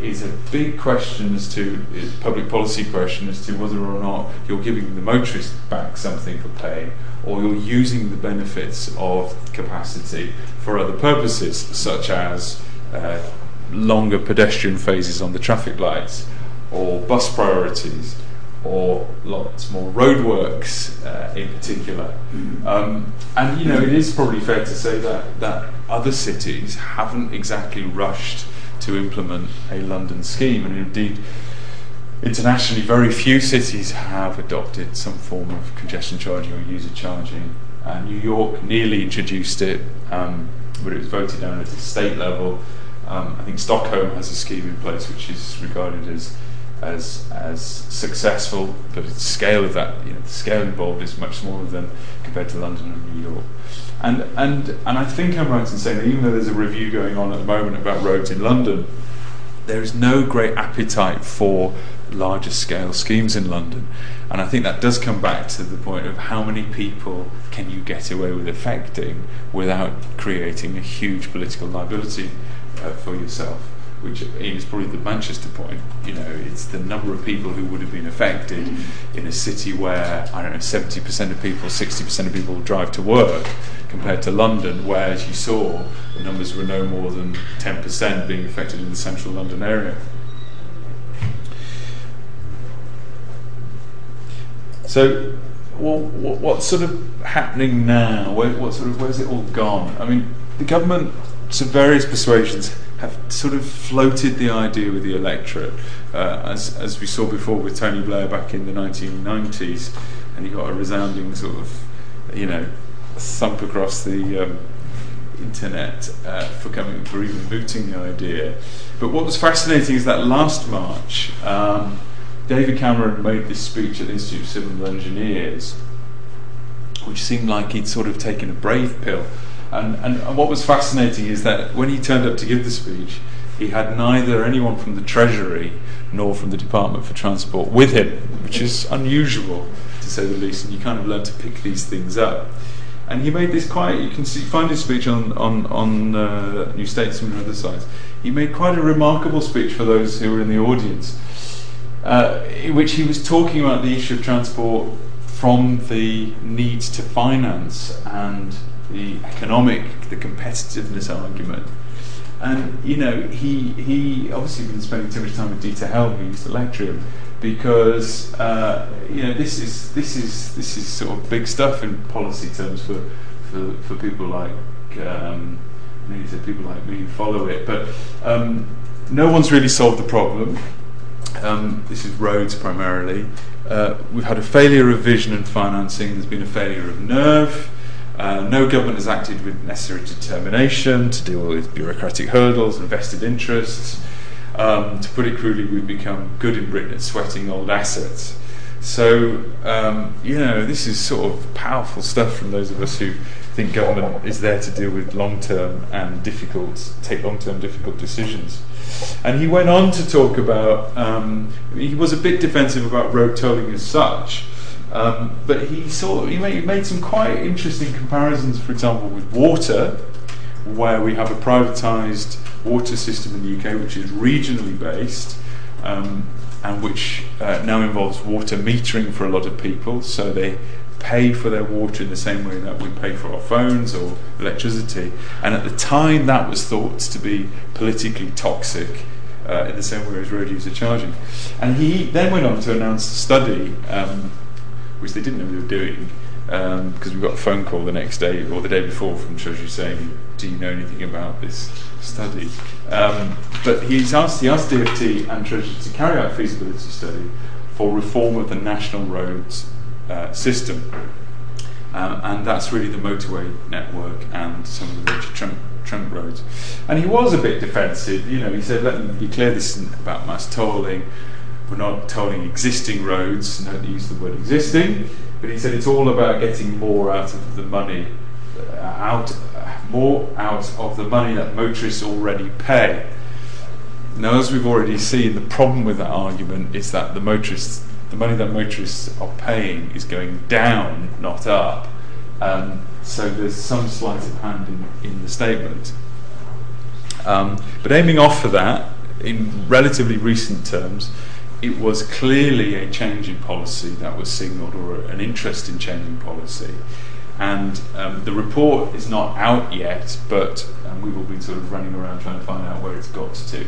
is a big question as to public policy question as to whether or not you're giving the motorist back something for pay or you're using the benefits of capacity for other purposes such as uh, longer pedestrian phases on the traffic lights, or bus priorities, or lots more roadworks uh, in particular. Um, and you know, it is probably fair to say that, that other cities haven't exactly rushed to implement a London scheme, and indeed, internationally, very few cities have adopted some form of congestion charging or user charging Uh, New York nearly introduced it, um, but it was voted down at the state level. Um, I think Stockholm has a scheme in place which is regarded as as as successful, but the scale of that, you know, the scale involved is much smaller than compared to London and New York. And and and I think I'm right in saying that even though there's a review going on at the moment about roads in London, there is no great appetite for larger scale schemes in London. And I think that does come back to the point of how many people can you get away with affecting without creating a huge political liability uh, for yourself which is probably the Manchester point. You know, it's the number of people who would have been affected in a city where I don't know, seventy percent of people, sixty percent of people drive to work, compared to London, where, as you saw, the numbers were no more than ten percent being affected in the central London area. So, what, what's sort of happening now? Where, what sort of where's it all gone? I mean, the government, to various persuasions have sort of floated the idea with the electorate, uh, as, as we saw before with Tony Blair back in the 1990s, and he got a resounding sort of, you know, thump across the um, internet uh, for coming for even booting the idea. But what was fascinating is that last March, um, David Cameron made this speech at the Institute of Civil Engineers, which seemed like he'd sort of taken a brave pill and, and, and what was fascinating is that when he turned up to give the speech, he had neither anyone from the Treasury nor from the Department for Transport with him, which is unusual to say the least, and you kind of learn to pick these things up. And he made this quite, you can see, find his speech on, on, on uh, New Statesman and other sites. He made quite a remarkable speech for those who were in the audience, uh, in which he was talking about the issue of transport from the need to finance and the economic, the competitiveness argument. And you know, he he obviously been spending too much time with Dieter Helm, who used to lecture him, because uh, you know this is this is this is sort of big stuff in policy terms for for, for people like um, maybe people like me who follow it. But um, no one's really solved the problem. Um, this is roads primarily. Uh, we've had a failure of vision and financing. There's been a failure of nerve. Uh, no government has acted with necessary determination to deal with bureaucratic hurdles and vested interests. Um, to put it crudely, we've become good in Britain at sweating old assets. So, um, you know, this is sort of powerful stuff from those of us who think government is there to deal with long term and difficult, take long term difficult decisions. And he went on to talk about, um, he was a bit defensive about road tolling as such. Um, but he saw he made, he made some quite interesting comparisons, for example, with water, where we have a privatised water system in the UK, which is regionally based, um, and which uh, now involves water metering for a lot of people. So they pay for their water in the same way that we pay for our phones or electricity. And at the time, that was thought to be politically toxic. Uh, in the same way as road user charging. And he then went on to announce a study um, which they didn't know they were doing, because um, we got a phone call the next day or the day before from Treasury saying, "Do you know anything about this study?" Um, but he's asked, he asked DFT and Treasury to carry out a feasibility study for reform of the national roads uh, system, um, and that's really the motorway network and some of the major trunk, trunk roads. And he was a bit defensive. You know, he said, "Let me be clear. This isn't about mass tolling." We're not tolling existing roads, don't use the word existing, but he said it's all about getting more out of the money, uh, out more out of the money that motorists already pay. Now, as we've already seen, the problem with that argument is that the motorists, the money that motorists are paying, is going down, not up. Um, so there's some sleight of hand in, in the statement. Um, but aiming off for that, in relatively recent terms, it was clearly a change in policy that was signalled, or an interest in changing policy. And um, the report is not out yet, but um, we've all been sort of running around trying to find out where it's got to.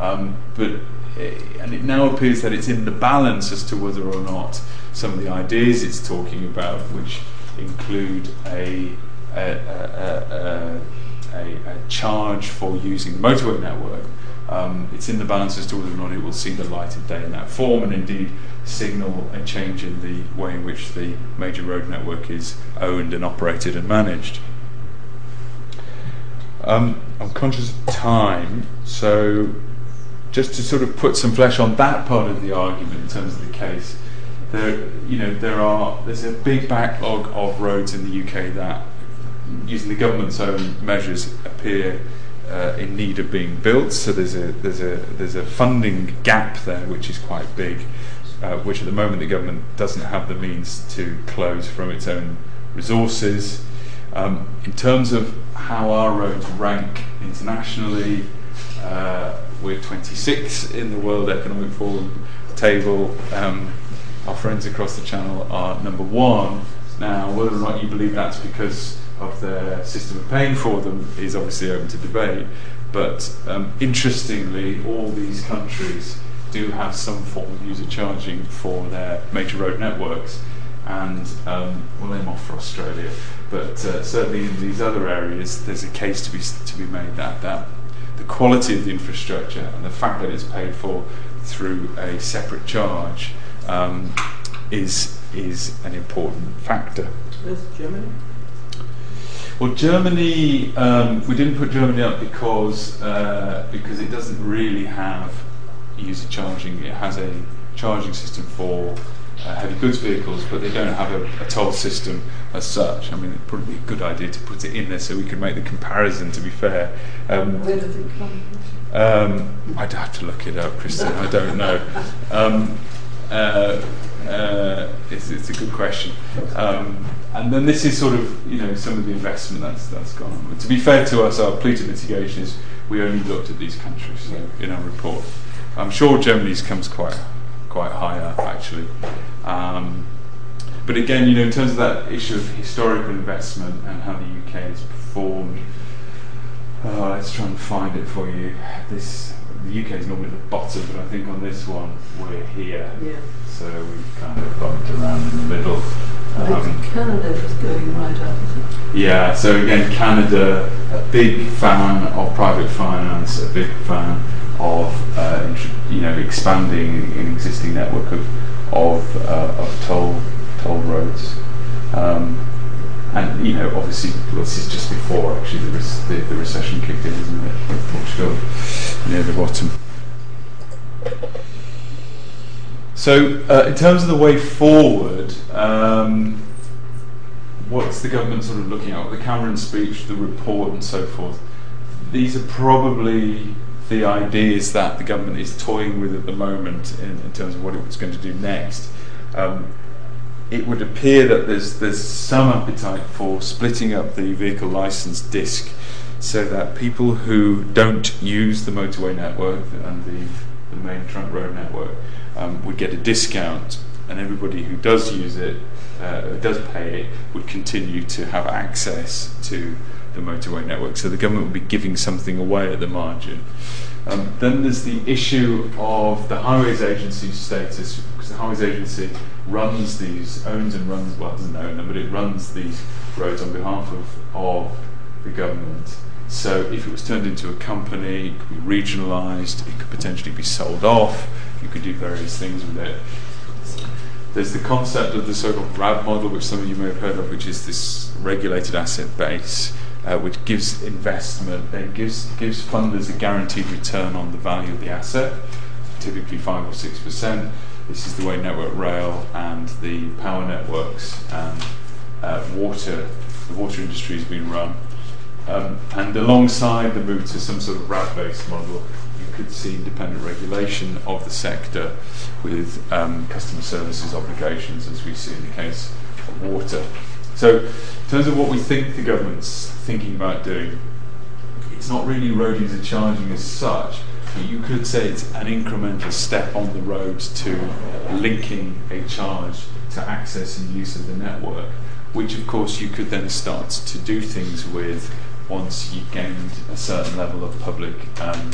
Um, but it, eh, and it now appears that it's in the balance as to whether or not some of the ideas it's talking about, which include a a, a, a, a charge for using the motorway network, Um, it's in the balance as to whether or not it will see the light of day in that form and indeed signal a change in the way in which the major road network is owned and operated and managed. Um, I'm conscious of time, so just to sort of put some flesh on that part of the argument in terms of the case, there, you know, there are there's a big backlog of roads in the UK that, using the government's own measures, appear uh, in need of being built. So there's a there's a there's a funding gap there which is quite big, uh, which at the moment the government doesn't have the means to close from its own resources. Um, in terms of how our roads rank internationally, uh, we're 26 in the World Economic Forum table. Um, our friends across the channel are number one. Now, whether or not you believe that's because of their system of paying for them is obviously open to debate. But um, interestingly, all these countries do have some form of user charging for their major road networks. And um, we'll aim off for Australia. But uh, certainly in these other areas, there's a case to be, to be made that, that the quality of the infrastructure and the fact that it's paid for through a separate charge um, is, is an important factor. Where's Germany? Well, Germany, um, we didn't put Germany up because uh, because it doesn't really have user charging. It has a charging system for uh, heavy goods vehicles, but they don't have a, a toll system as such. I mean, it'd probably be a good idea to put it in there so we could make the comparison. To be fair, um, Where does it come from? um, I'd have to look it up, Kristen. I don't know. Um, uh, uh, it's, it's a good question. Um, and then this is sort of, you know, some of the investment that's that's gone on. But to be fair to us, our plea to mitigation is we only looked at these countries so in our report. I'm sure Germany's comes quite quite high up actually. Um, but again, you know, in terms of that issue of historical investment and how the UK has performed, uh, let's try and find it for you. This the UK is normally at the bottom, but I think on this one we're here. Yeah. So we've kind of bumped around in the middle. I Um, think Canada is going right up. yeah, so again, Canada, a big fan of private finance, a big fan of uh, you know expanding an existing network of of, uh, of toll toll roads, um, and you know obviously this is just before actually the, rec- the, the recession kicked in, isn't it? Portugal near the bottom. So, uh, in terms of the way forward, um, what's the government sort of looking at? The Cameron speech, the report, and so forth. These are probably the ideas that the government is toying with at the moment in, in terms of what it's going to do next. Um, it would appear that there's there's some appetite for splitting up the vehicle license disc so that people who don't use the motorway network and the, the main trunk road network um, would get a discount, and everybody who does use it, uh, does pay it, would continue to have access to the motorway network. So the government would be giving something away at the margin. Um, then there's the issue of the Highways Agency status, the Highways Agency runs these, owns and runs, well, doesn't own them, but it runs these roads on behalf of, of the government. So if it was turned into a company, it could be regionalised, it could potentially be sold off, you could do various things with it. There's the concept of the so-called RAB model, which some of you may have heard of, which is this regulated asset base, uh, which gives investment, it gives gives funders a guaranteed return on the value of the asset, typically five or six percent. This is the way Network Rail and the power networks and uh, water, the water industry has been run. Um, and alongside the move to some sort of RAB-based model, you could see independent regulation of the sector with um, customer services obligations, as we see in the case of water. So, in terms of what we think the government's thinking about doing, it's not really road user charging as such, you could say it's an incremental step on the road to linking a charge to access and use of the network, which of course you could then start to do things with once you've gained a certain level of public um,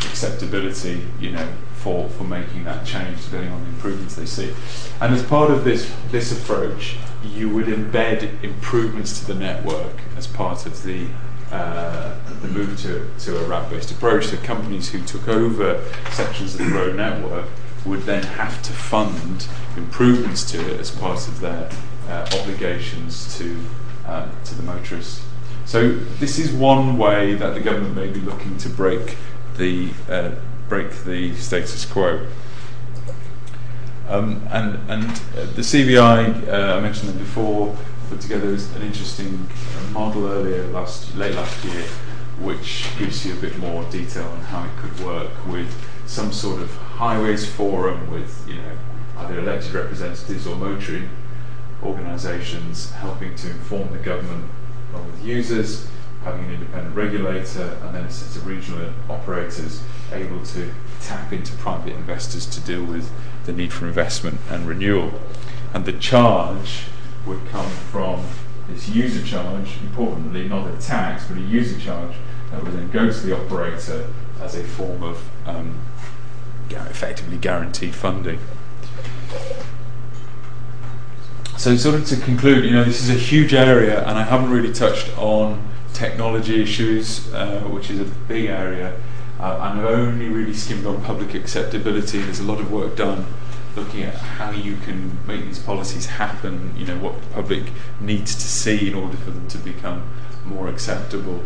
acceptability, you know, for, for making that change depending on the improvements they see. And as part of this this approach, you would embed improvements to the network as part of the uh, the move to, to a RAB-based approach. The companies who took over sections of the road network would then have to fund improvements to it as part of their uh, obligations to uh, to the motorists. So this is one way that the government may be looking to break the uh, break the status quo. Um, and and the CBI, uh, I mentioned them before, put together an interesting uh, model earlier last late last year, which gives you a bit more detail on how it could work with some sort of highways forum with you know either elected representatives or motoring organisations helping to inform the government along with users, having an independent regulator, and then a set of regional operators able to tap into private investors to deal with the need for investment and renewal. And the charge would come from this user charge, importantly, not a tax, but a user charge that would then go to the operator as a form of um, effectively guaranteed funding. So, sort of to conclude, you know, this is a huge area, and I haven't really touched on technology issues, uh, which is a big area. Uh, and I've only really skimmed on public acceptability. There's a lot of work done looking at how you can make these policies happen. You know, what the public needs to see in order for them to become more acceptable.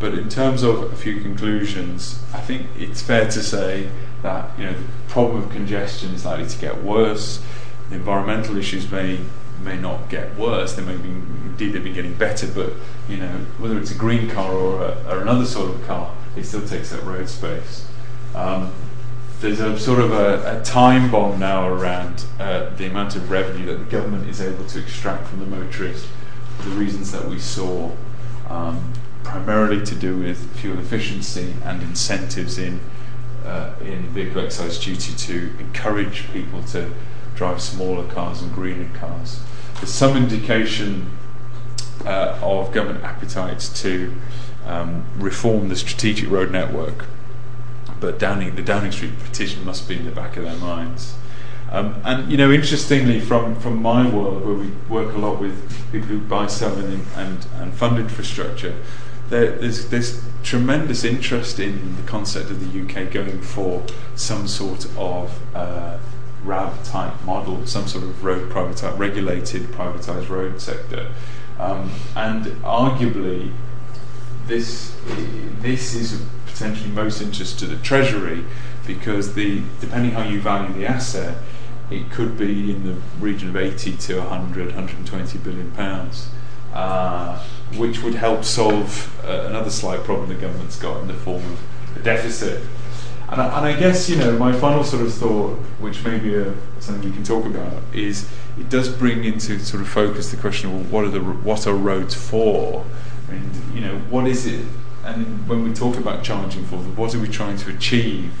But in terms of a few conclusions, I think it's fair to say that you know the problem of congestion is likely to get worse. The environmental issues may may not get worse. They may be indeed they've been getting better, but you know whether it's a green car or, a, or another sort of car, it still takes up road space. Um, there's a sort of a, a time bomb now around uh, the amount of revenue that the government is able to extract from the motorist for the reasons that we saw, um, primarily to do with fuel efficiency and incentives in uh, in vehicle excise duty to encourage people to drive smaller cars and greener cars. There's some indication uh, of government appetite to um, reform the strategic road network, but Downing, the Downing Street petition must be in the back of their minds. Um, and you know, interestingly, from, from my world, where we work a lot with people who buy, sell, and, and, and fund infrastructure, there, there's, there's tremendous interest in the concept of the UK going for some sort of uh, RAB type model, some sort of road privatized, regulated privatized road sector. Um, and arguably, this this is potentially most interest to the Treasury because the depending how you value the asset, it could be in the region of 80 to 100, 120 billion pounds, uh, which would help solve uh, another slight problem the government's got in the form of a deficit. And I, and I, guess you know my final sort of thought, which may be a, something we can talk about, is it does bring into sort of focus the question of what are the what are roads for? And you know what is it? And when we talk about charging for them, what are we trying to achieve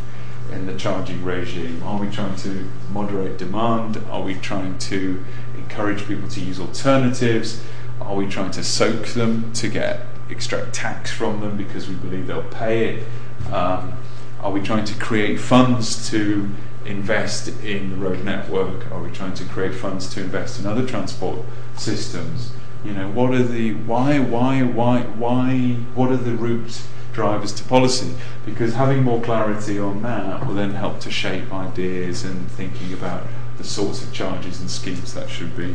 in the charging regime? Are we trying to moderate demand? Are we trying to encourage people to use alternatives? Are we trying to soak them to get extract tax from them because we believe they'll pay it? Um, are we trying to create funds to invest in the road network? Are we trying to create funds to invest in other transport systems? You know, what are the why, why, why, why? What are the root drivers to policy? Because having more clarity on that will then help to shape ideas and thinking about the sorts of charges and schemes that should be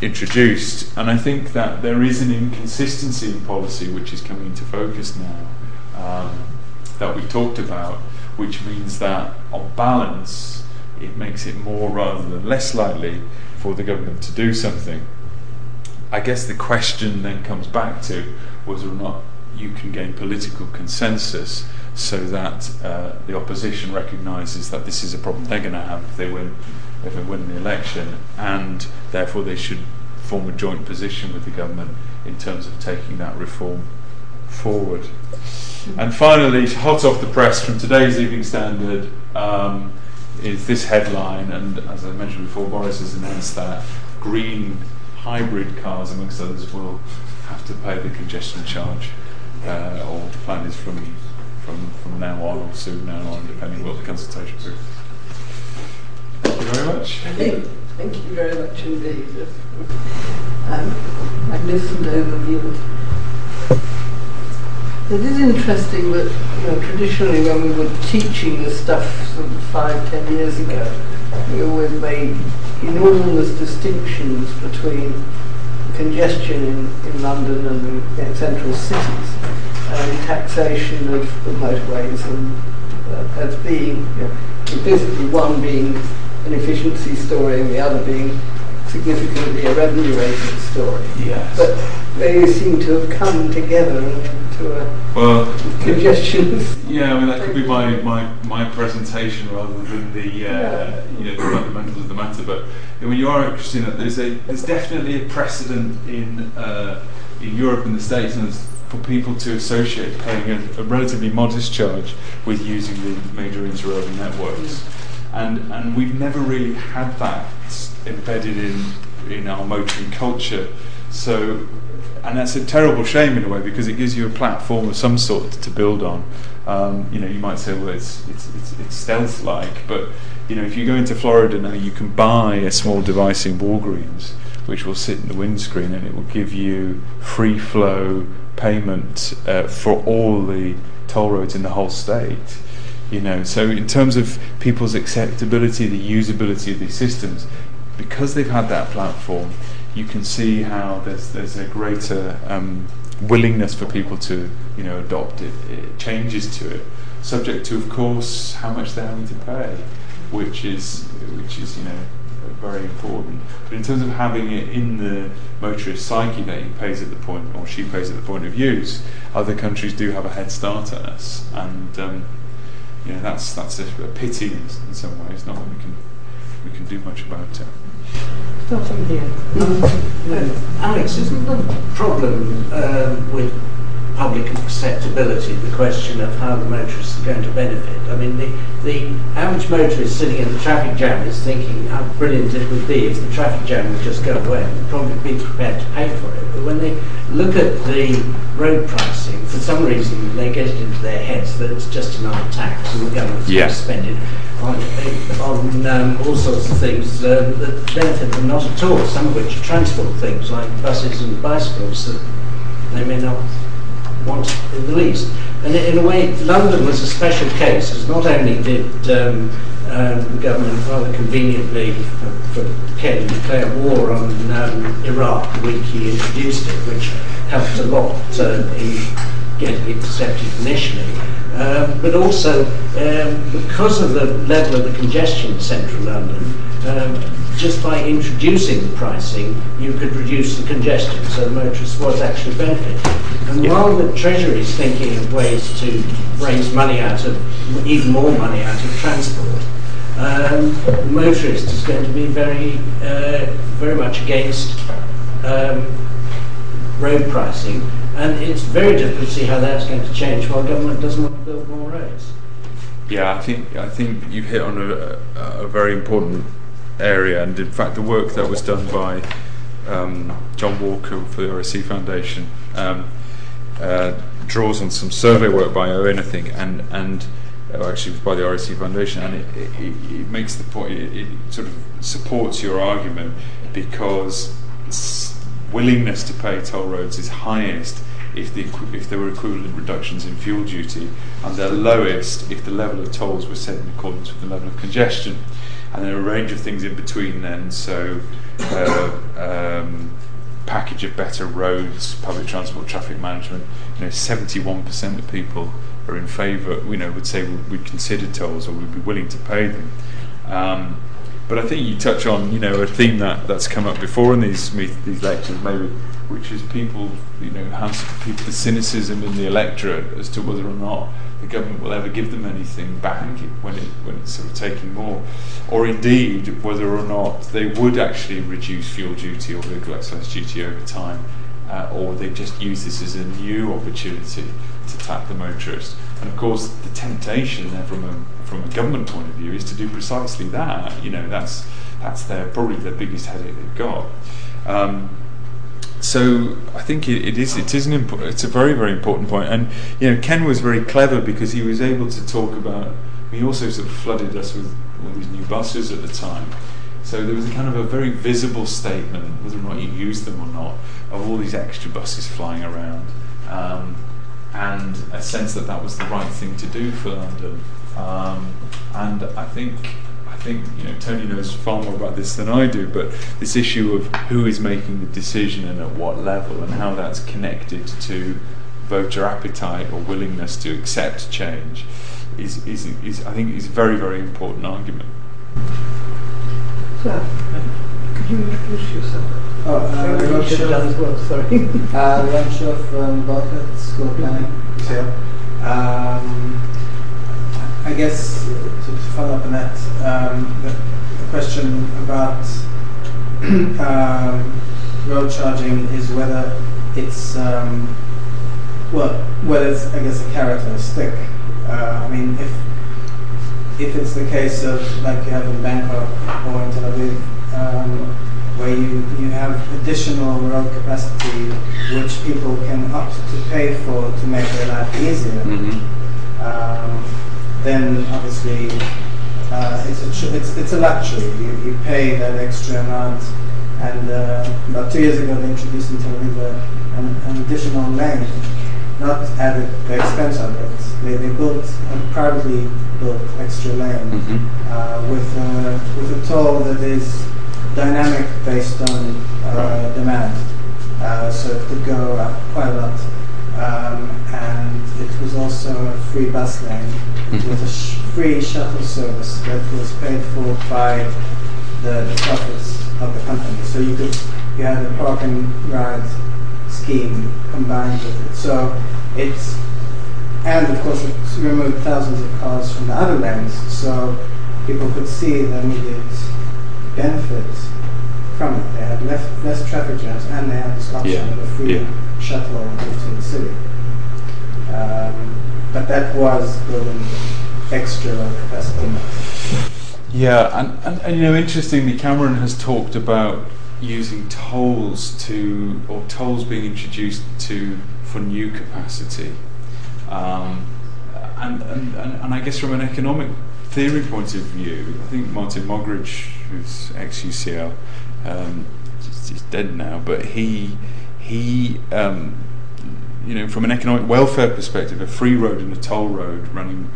introduced. And I think that there is an inconsistency in policy which is coming into focus now. Um, that we talked about, which means that on balance, it makes it more rather than less likely for the government to do something. I guess the question then comes back to whether or not you can gain political consensus so that uh, the opposition recognises that this is a problem they're going to have if they win if they win the election, and therefore they should form a joint position with the government in terms of taking that reform forward. And finally, hot off the press from today's Evening Standard um, is this headline, and as I mentioned before, Boris has announced that green hybrid cars, amongst others, will have to pay the congestion charge, uh, or the plan is from, from, from now on, or soon now on, depending what the consultation period. Thank you very much. Thank, thank you very much indeed. Um, magnificent overview It is interesting that you know, traditionally when we were teaching this stuff sort of five, ten years ago, we always made enormous distinctions between congestion in, in London and the you central cities and taxation of, of motorways and uh, as being you know, implicitly one being an efficiency story and the other being significantly a revenue raising story. Yes. But they seem to have come together a Well, congestion. yeah, I mean that could be my, my, my presentation rather than the uh, you know the fundamentals of the matter. But I mean, you are interested in that, there's a there's definitely a precedent in uh, in Europe and the States and for people to associate paying a, a relatively modest charge with using the major interurban networks. And, and we've never really had that embedded in, in our motoring culture. So, and that's a terrible shame in a way because it gives you a platform of some sort to build on. Um, you know, you might say, well, it's, it's, it's, it's stealth-like, but you know, if you go into Florida now, you can buy a small device in Walgreens which will sit in the windscreen and it will give you free flow payment uh, for all the toll roads in the whole state. You know, so in terms of people's acceptability, the usability of these systems, because they've had that platform, you can see how there's there's a greater um, willingness for people to you know adopt it, it, changes to it, subject to of course how much they're having to pay, which is which is you know very important. But in terms of having it in the motorist psyche that he pays at the point, or she pays at the point of use, other countries do have a head start at us, and um, you know that's that's a, a pity in, in, some ways. Not that we can we can do much about it. Stop here. Uh, Alex, isn't the problem um, with public acceptability, the question of how the motorists are going to benefit. I mean, the, the average motorist sitting in the traffic jam is thinking how brilliant it would be if the traffic jam would just go away. They'd probably be prepared to pay for it. But when they look at the road pricing, for some reason they get it into their heads that it's just another tax and the government's yeah. going to spend it on, um, all sorts of things um, that benefit them not at all, some of which are transport things like buses and bicycles that they may not want in the least. And in a way, London was a special case, because not only did um, um, the government rather conveniently for, for Kerry declare war on um, Iraq the week he introduced it, which helped a lot uh, in getting it accepted initially. Um, but also, um, because of the level of the congestion in central London, um, just by introducing the pricing, you could reduce the congestion, so the motorist was actually benefiting. And yeah. while the Treasury is thinking of ways to raise money out of, even more money out of transport, um, the motorist is going to be very, uh, very much against um, road pricing, and it's very difficult to see how that's going to change while government doesn't want to build more roads. Yeah, I think I think you've hit on a, a, very important area, and in fact, the work that was done by um, John Walker for the RAC Foundation um, uh, draws on some survey work by Owen, I think, and and uh, actually by the RAC Foundation, and it, it, it makes the point. It, it, sort of supports your argument because willingness to pay toll roads is highest if, the, if there were equivalent reductions in fuel duty, and they're lowest if the level of tolls were set in accordance with the level of congestion and there are a range of things in between then. So, uh, um, package of better roads, public transport, traffic management. You know, 71% of people are in favour. You know, would say we'd consider tolls or we'd be willing to pay them. Um, but I think you touch on you know a theme that, that's come up before in these these lectures, maybe, which is people you know people the cynicism in the electorate as to whether or not the government will ever give them anything back when it when it's sort of taking more, or indeed whether or not they would actually reduce fuel duty or vehicle excise duty over time, uh, or they just use this as a new opportunity to tap the motorist. And of course, the temptation from a from a government point of view is to do precisely that. You know, that's that's their probably the biggest headache they've got. Um, so I think it, it is it is an impo- it's a very very important point. point, and you know Ken was very clever because he was able to talk about. He also sort of flooded us with all these new buses at the time, so there was a kind of a very visible statement, whether or not you use them or not, of all these extra buses flying around. Um, and a sense that that was the right thing to do for London. Um, and I think I think you know Tony knows far more about this than I do, but this issue of who is making the decision and at what level, and how that's connected to voter appetite or willingness to accept change, is is, is I think is a very very important argument. So, could you introduce yourself? Oh, uh, Maybe you should have done as well, sorry. Uh, Leon Shaw from Bartlett School of Planning. So, um, I guess to, follow up on that, um, the, the question about (clears throat) um, road charging is whether it's um, well, whether it's I guess a carrot or a stick. Uh, I mean, if if it's the case of like you have in Bangkok or in Tel Aviv, um, where you, you have additional road capacity which people can opt to pay for to make their life easier, um, then obviously uh, it's, a it's, it's a luxury. You, you pay that extra amount. And uh, about two years ago, they introduced in Tel Aviv an, an additional lane, not at the expense of it. They, they built a privately built extra lane uh, with, uh, with a toll that is dynamic based on uh, demand. Uh, so it could go up quite a lot. Um, and it was also a free bus lane with a sh- free shuttle service that was paid for by the, the profits of the company. So you could you had a park and ride scheme combined with it. So it's and of course it removed thousands of cars from the other lanes, so people could see the immediate benefits from it. They had less, less traffic jams and they had this option Yeah, of a free yeah. Shuttle into the city. Um, but that was building extra capacity. Yeah, and, and, and you know, interestingly, Cameron has talked about using tolls to, or tolls being introduced to for new capacity. Um, and, and, and, I guess from an economic theory point of view, I think Martin Mogridge, who's ex UCL, um, he's dead now, but he, he um, you know, from an economic welfare perspective, a free road and a toll road running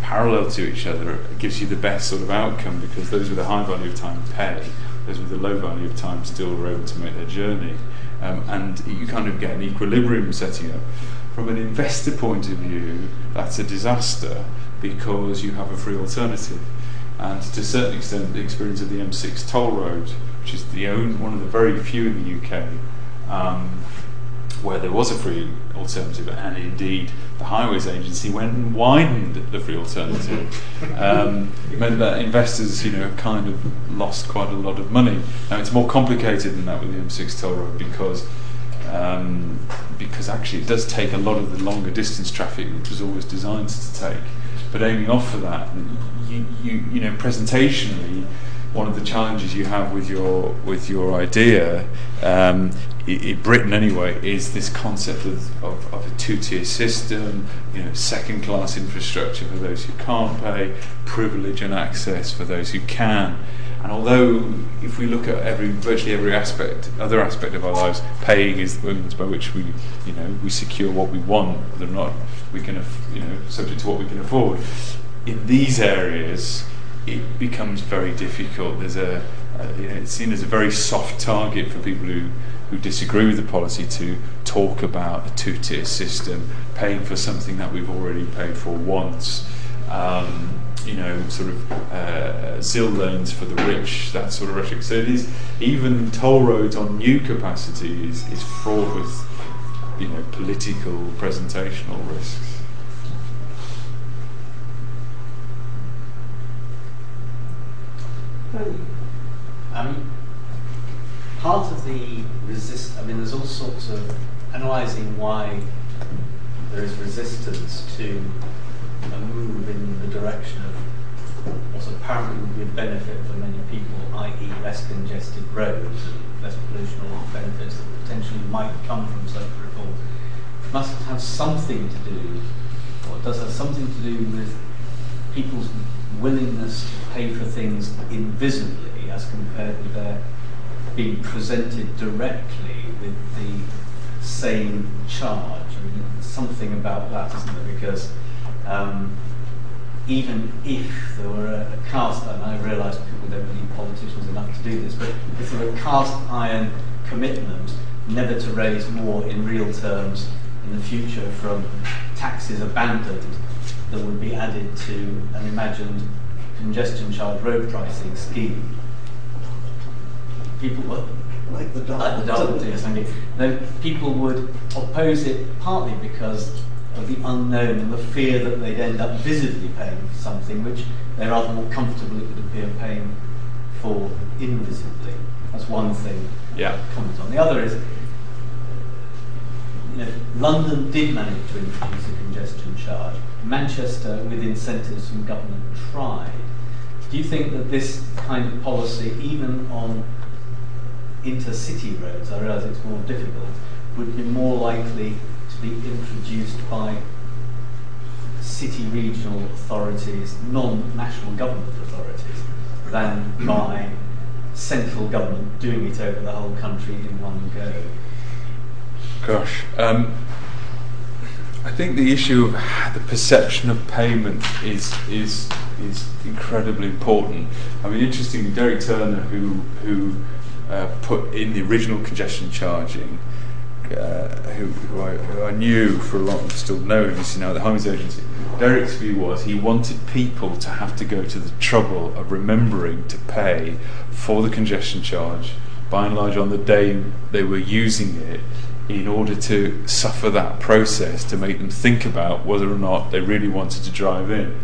parallel to each other gives you the best sort of outcome because those with a high value of time pay, those with a low value of time still are able to make their journey, um, and you kind of get an equilibrium setting up. From an investor point of view, that's a disaster because you have a free alternative. And to a certain extent, the experience of the M6 toll road, which is the one of the very few in the UK, um, where there was a free alternative, and indeed the Highways Agency went and widened the free alternative, um, meant that investors, you know, kind of lost quite a lot of money. Now it's more complicated than that with the M6 toll road because. Um, because actually it does take a lot of the longer distance traffic, which was always designed to take. But aiming off for that, you, you, you know, presentationally, one of the challenges you have with your with your idea, um, in Britain anyway, is this concept of, of, of a two-tier system, you know, second-class infrastructure for those who can't pay, privilege and access for those who can. And although, if we look at every virtually every aspect, other aspect of our lives, paying is the means by which we, you know, we secure what we want, or not we can, aff- you know, subject to what we can afford. In these areas, it becomes very difficult. There's a, you know, it's seen as a very soft target for people who, who disagree with the policy to talk about a two-tier system, paying for something that we've already paid for once. Um, you know, sort of uh, ZIL lanes for the rich, that sort of rhetoric. So it is even toll roads on new capacity is, is fraught with, you know, political presentational risks. I mean, part of the resist. I mean, there's all sorts of analysing why there is resistance to a move in the direction of what apparently would be a benefit for many people, i.e., less congested roads less pollution, the benefits that potentially might come from such reform. It must have something to do, or does have something to do with people's willingness to pay for things invisibly as compared with their being presented directly with the same charge. I mean, something about that, isn't there? Because um, even if there were a, a cast, and I realise people don't believe politicians enough to do this, but if there were a cast iron commitment never to raise more in real terms in the future from taxes abandoned that would be added to an imagined congestion charge road pricing scheme. People would Like the dog. like the dog, yes, thank you. No, people would oppose it partly because of the unknown and the fear that they'd end up visibly paying for something which they're rather more comfortable, it would appear, paying for invisibly. That's one thing Yeah. to comment on. The other is, you know, London did manage to introduce a congestion charge. Manchester, with incentives from government, tried. Do you think that this kind of policy, even on intercity roads, I realise it's more difficult, would be more likely to be introduced by city regional authorities, non-national government authorities, than by central government doing it over the whole country in one go? Gosh, um, I think the issue of the perception of payment is is is incredibly important. I mean, interestingly, Derek Turner, who who uh, put in the original congestion charging, uh, who, who, I, who I knew for a long, time, still know him, you know, the Highways Agency. Derek's view was he wanted people to have to go to the trouble of remembering to pay for the congestion charge, by and large on the day they were using it, in order to suffer that process to make them think about whether or not they really wanted to drive in.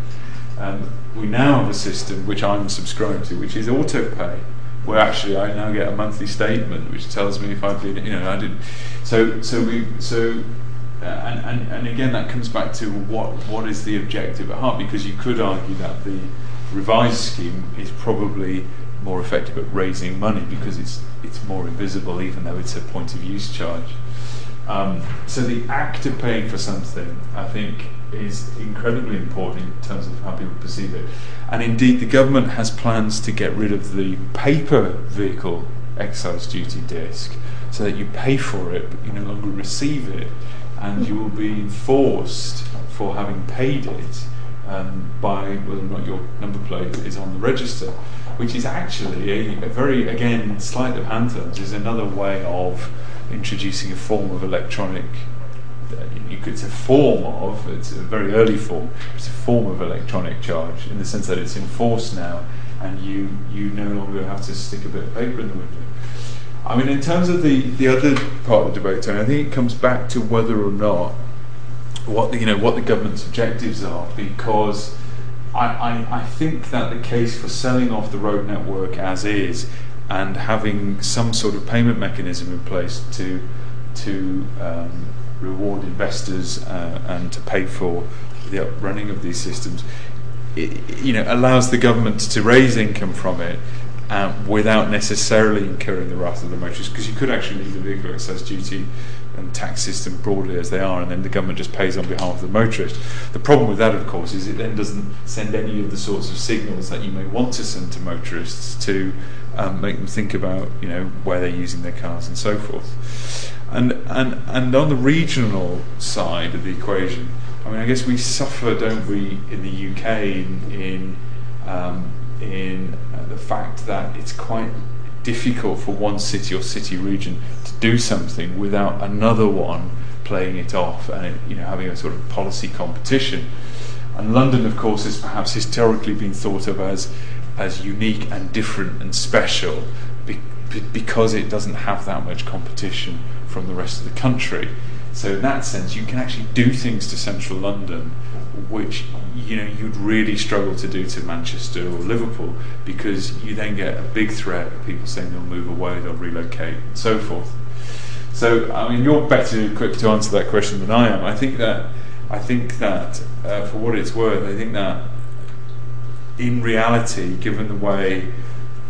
Um, we now have a system which I'm subscribing to, which is autopay, where actually I now get a monthly statement which tells me if I've been, you know, I didn't. So, so we, so, uh, and, and, and again that comes back to what what is the objective at heart, because you could argue that the revised scheme is probably more effective at raising money because it's it's more invisible, even though it's a point of use charge. Um, so the act of paying for something, I think, is incredibly important in terms of how people perceive it. And indeed, the government has plans to get rid of the paper vehicle excise duty disc, so that you pay for it, but you no longer receive it, and you will be enforced for having paid it um, by whether or not your number plate is on the register, which is actually a, a very, again, sleight of hand terms, is another way of introducing a form of electronic. It's a form of it's a very early form. It's a form of electronic charge in the sense that it's enforced now, and you you no longer have to stick a bit of paper in the window. I mean, in terms of the, the other part of the debate, I think it comes back to whether or not what the, you know what the government's objectives are, because I, I, think that the case for selling off the road network as is and having some sort of payment mechanism in place to to um, reward investors uh, and to pay for the running of these systems, it, you know, allows the government to raise income from it um, without necessarily incurring the wrath of the motorists, because you could actually leave the vehicle excise duty and tax system broadly as they are, and then the government just pays on behalf of the motorist. The problem with that, of course, is it then doesn't send any of the sorts of signals that you may want to send to motorists to um, make them think about, you know, where they're using their cars and so forth. And and and on the regional side of the equation, I mean, I guess we suffer, don't we, in the UK in in, um, in uh, the fact that it's quite difficult for one city or city region to do something without another one playing it off and it, you know having a sort of policy competition. And London, of course, has perhaps historically been thought of as as unique and different and special be, be, because it doesn't have that much competition from the rest of the country. So in that sense, you can actually do things to central London which you know you'd really struggle to do to Manchester or Liverpool because you then get a big threat of people saying they'll move away, they'll relocate, and so forth. So I mean, you're better equipped to answer that question than I am. I think that I think that uh, for what it's worth, I think that in reality, given the way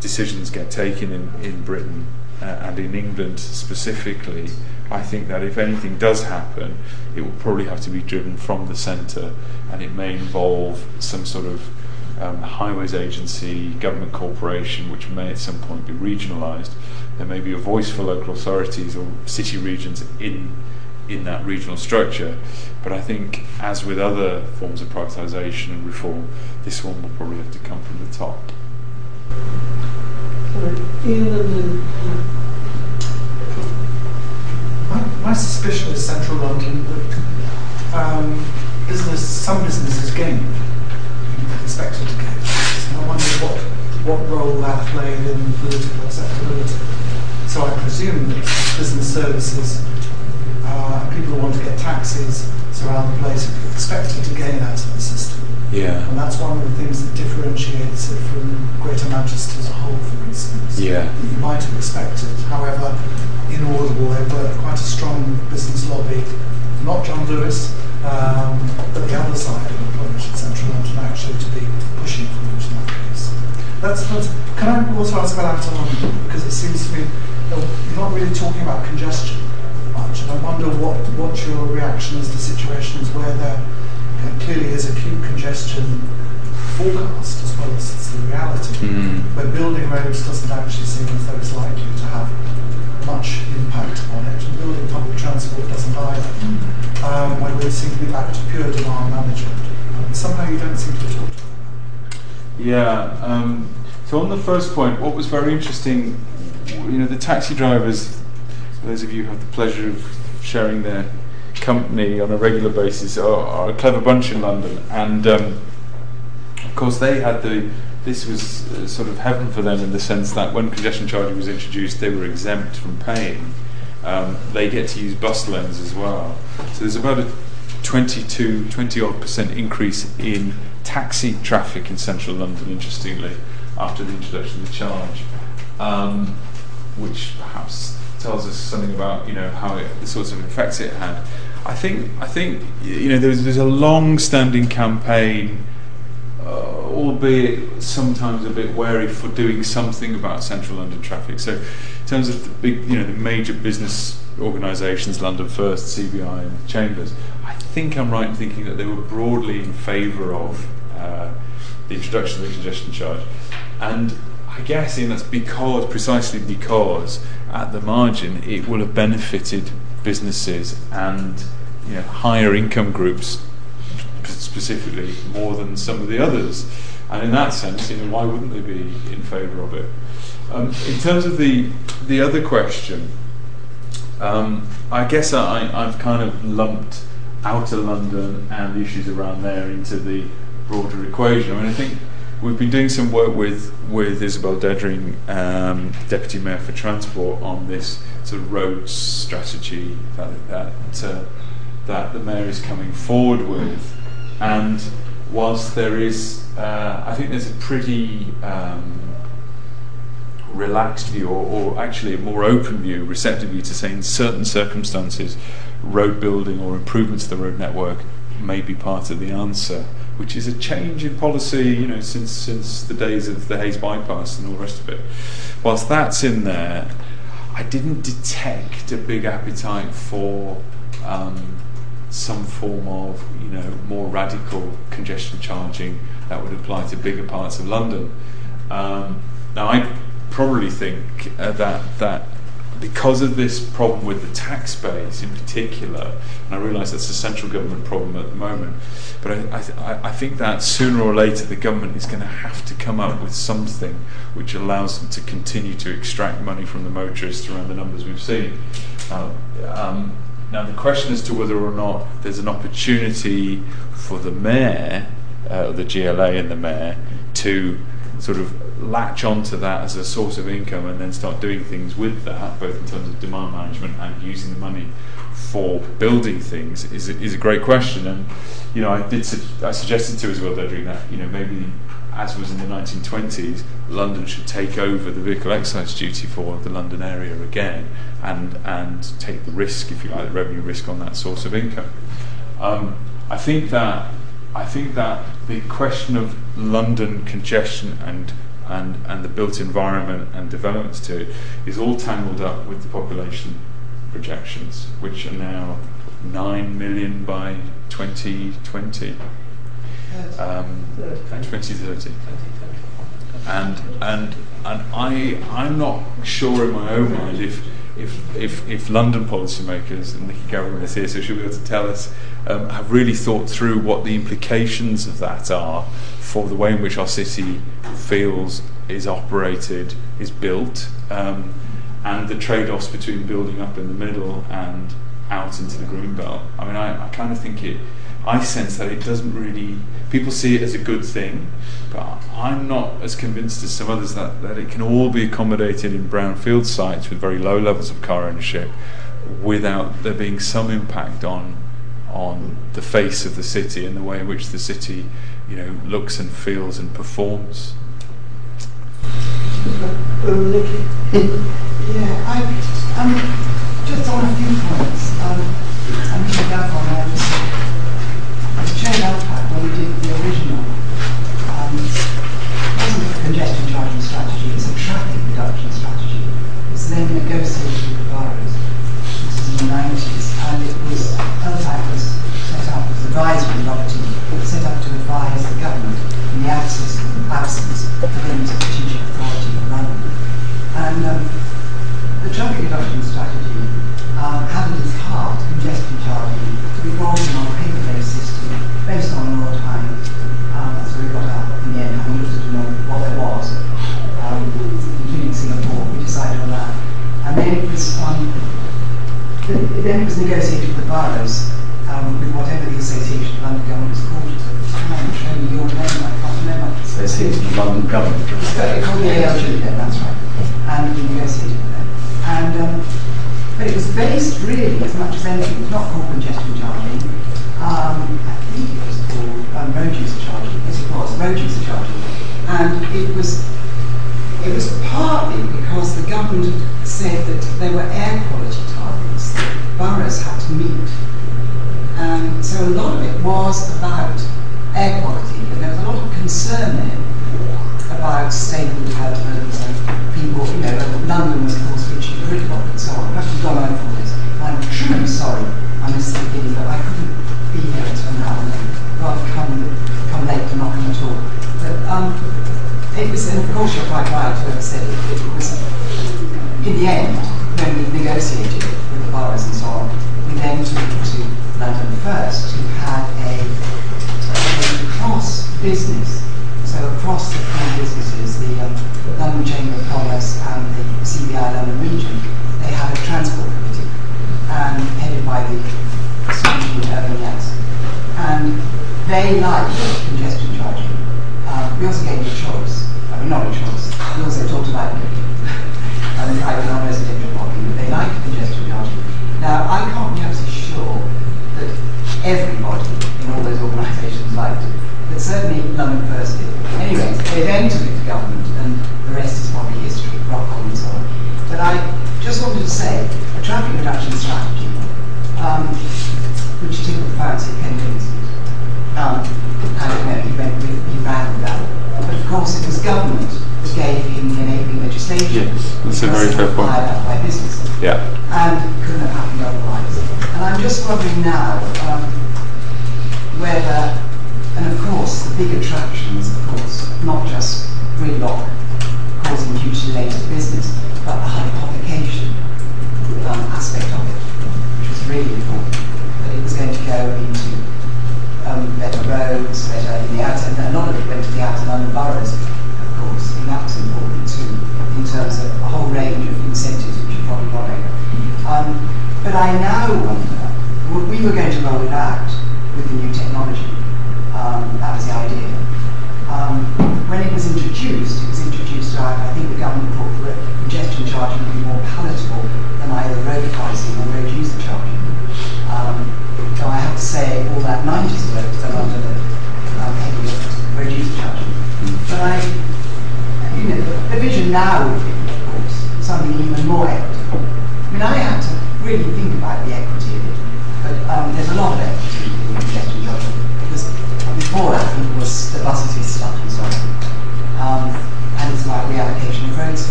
decisions get taken in, in Britain uh, and in England specifically, I think that if anything does happen, it will probably have to be driven from the centre and it may involve some sort of um, highways agency, government corporation, which may at some point be regionalised. There may be a voice for local authorities or city regions in in that regional structure. But I think, as with other forms of privatisation and reform, this one will probably have to come from the top. Ian and then My, suspicion is central London that um, business, some businesses gain, expected to gain. So I wonder what, what role that played in political acceptability. So I presume that business services, uh, people who want to get taxis surround the place expected to gain out of the system. Yeah. And that's one of the things that differentiates it from Greater Manchester as a whole, for instance. Yeah. that you might have expected. However, in Audible, there were quite a strong business lobby, not John Lewis, um, but the other side of employment in central London actually to be pushing for it in that case. That's, that's, can I also ask about outer London? Because it seems to me you're not really talking about congestion much, and I wonder what, what your reaction is to situations where there clearly is acute congestion forecast as well as the reality Mm. where building roads doesn't actually seem as though it's likely to have much impact on it, and building public transport doesn't either. Um, where we seem to be back to pure demand management. Um, somehow you don't seem to talk to Yeah. Um, so on the first point, what was very interesting, you know, the taxi drivers, those of you who have the pleasure of sharing their company on a regular basis, are, are a clever bunch in London, and um, of course they had the. This was uh, sort of heaven for them in the sense that when congestion charging was introduced, they were exempt from paying. Um, they get to use bus lanes as well. So there's about a 22, 20 odd percent increase in taxi traffic in central London, interestingly, after the introduction of the charge, um, which perhaps tells us something about you know how it, the sorts of effects it had. I think I think you know there's there's a long-standing campaign, uh, albeit sometimes a bit wary for doing something about central London traffic. So in terms of the big you know the major business organisations, London First, CBI, and Chambers, I think I'm right in thinking that they were broadly in favour of uh, the introduction of the congestion charge, and I guess in that's because precisely because at the margin it will have benefited businesses and you know, higher income groups specifically more than some of the others. And in that sense, you know, why wouldn't they be in favour of it? Um, in terms of the the other question, um, I guess I, I've kind of lumped outer London and the issues around there into the broader equation. I mean, I think we've been doing some work with with Isabel Dedring, um, Deputy Mayor for Transport, on this sort of roads strategy that that, uh, that the mayor is coming forward with. And whilst there is, uh, I think there's a pretty um, relaxed view, or, or actually a more open view, receptive view to say in certain circumstances, road building or improvements to the road network may be part of the answer, which is a change in policy, you know, since since the days of the Hayes bypass and all the rest of it. Whilst that's in there, I didn't detect a big appetite for um, some form of, you know, more radical congestion charging that would apply to bigger parts of London. Um, now, I probably think uh, that that because of this problem with the tax base in particular, and I realise that's a central government problem at the moment, but I, I, I think that sooner or later the government is going to have to come up with something which allows them to continue to extract money from the motorists around the numbers we've seen. Uh, um, now, the question as to whether or not there's an opportunity for the mayor, uh, the GLA and the mayor, to sort of latch onto that as a source of income and then start doing things with that, both in terms of demand management and using the money for building things, is a, is a great question. And you know, I did su- I suggested to Isabel Dedring that you know maybe as was in the 1920s, London should take over the vehicle excise duty for the London area again, and and take the risk, if you like, the revenue risk on that source of income. Um, I think that I think that the question of London congestion and and, and the built environment and developments to it is all tangled up with the population projections, which are now 9 million by 2020, um, 2030. And, and, and I, I'm not sure in my own mind if, if, if, if London policymakers and the government is here, so she'll be able to tell us um, have really thought through what the implications of that are for the way in which our city feels, is operated, is built, um, and the trade offs between building up in the middle and out into the green belt. I mean, I, I kind of think it, I sense that it doesn't really, people see it as a good thing, but I'm not as convinced as some others that, that it can all be accommodated in brownfield sites with very low levels of car ownership without there being some impact on on the face of the city and the way in which the city, you know, looks and feels and performs. Oh, Nicky. (laughs) yeah, I, um, just on a few points. Um, I'm going to the Guernsey of Authority in London. And um,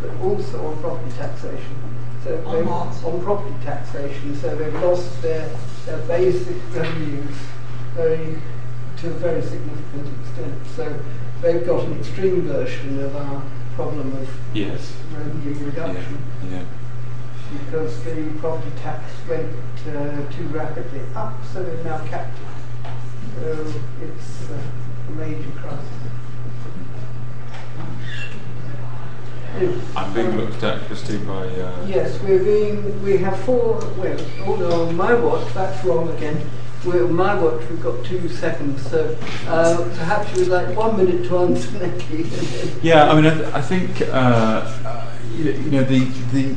but also on property taxation. So On they've- what? On property taxation, so they've lost their, their basic revenues very, to a very significant extent. So they've got an extreme version of our problem of Yes. revenue Yeah. reduction yeah. because the property tax went uh, too rapidly up, so they've now capped it. So it's uh, a major crisis. I'm being um, looked at, Christy, by. Uh, Yes, we're being, we have four, well, oh no, on my watch, that's wrong again. We're, on my watch, we've got two seconds, so uh, perhaps you would like one minute to answer, (laughs) Nicky. Yeah, I mean, I, th- I think uh, uh, you you know the the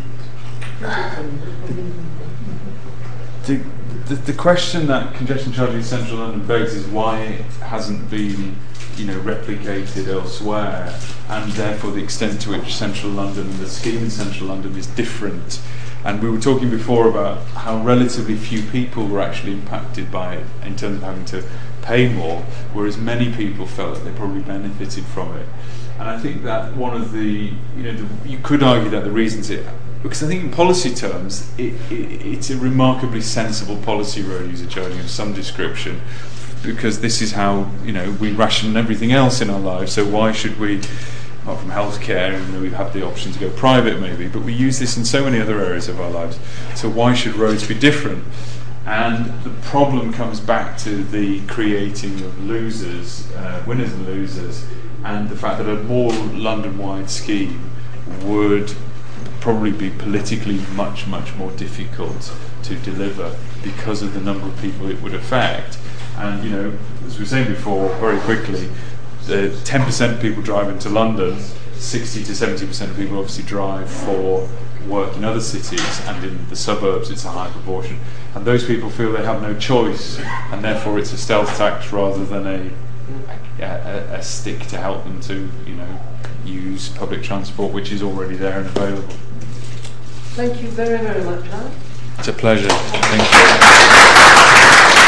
the, the, the question that congestion charging in central London begs is why it hasn't been, you know, replicated elsewhere, and therefore the extent to which central London the scheme in central London is different. And we were talking before about how relatively few people were actually impacted by it in terms of having to pay more, whereas many people felt that they probably benefited from it. And I think that one of the, you know, the, you could argue that the reasons it, because I think in policy terms, it, it, it's a remarkably sensible policy road user charging of some description, because this is how, you know, we ration everything else in our lives, so why should we, apart from healthcare, you we have the option to go private maybe, but we use this in so many other areas of our lives, so why should roads be different? And the problem comes back to the creating of losers, uh, winners and losers, and the fact that a more London wide scheme would probably be politically much, much more difficult to deliver because of the number of people it would affect. And, you know, as we were saying before, very quickly, the 10% of people drive into London, 60 to 70% of people obviously drive for work in other cities, and in the suburbs it's a high proportion. And those people feel they have no choice, and therefore it's a stealth tax rather than a, a, a stick to help them to, you know, use public transport, which is already there and available. Thank you very, very much, Alan. It's a pleasure. Thank you.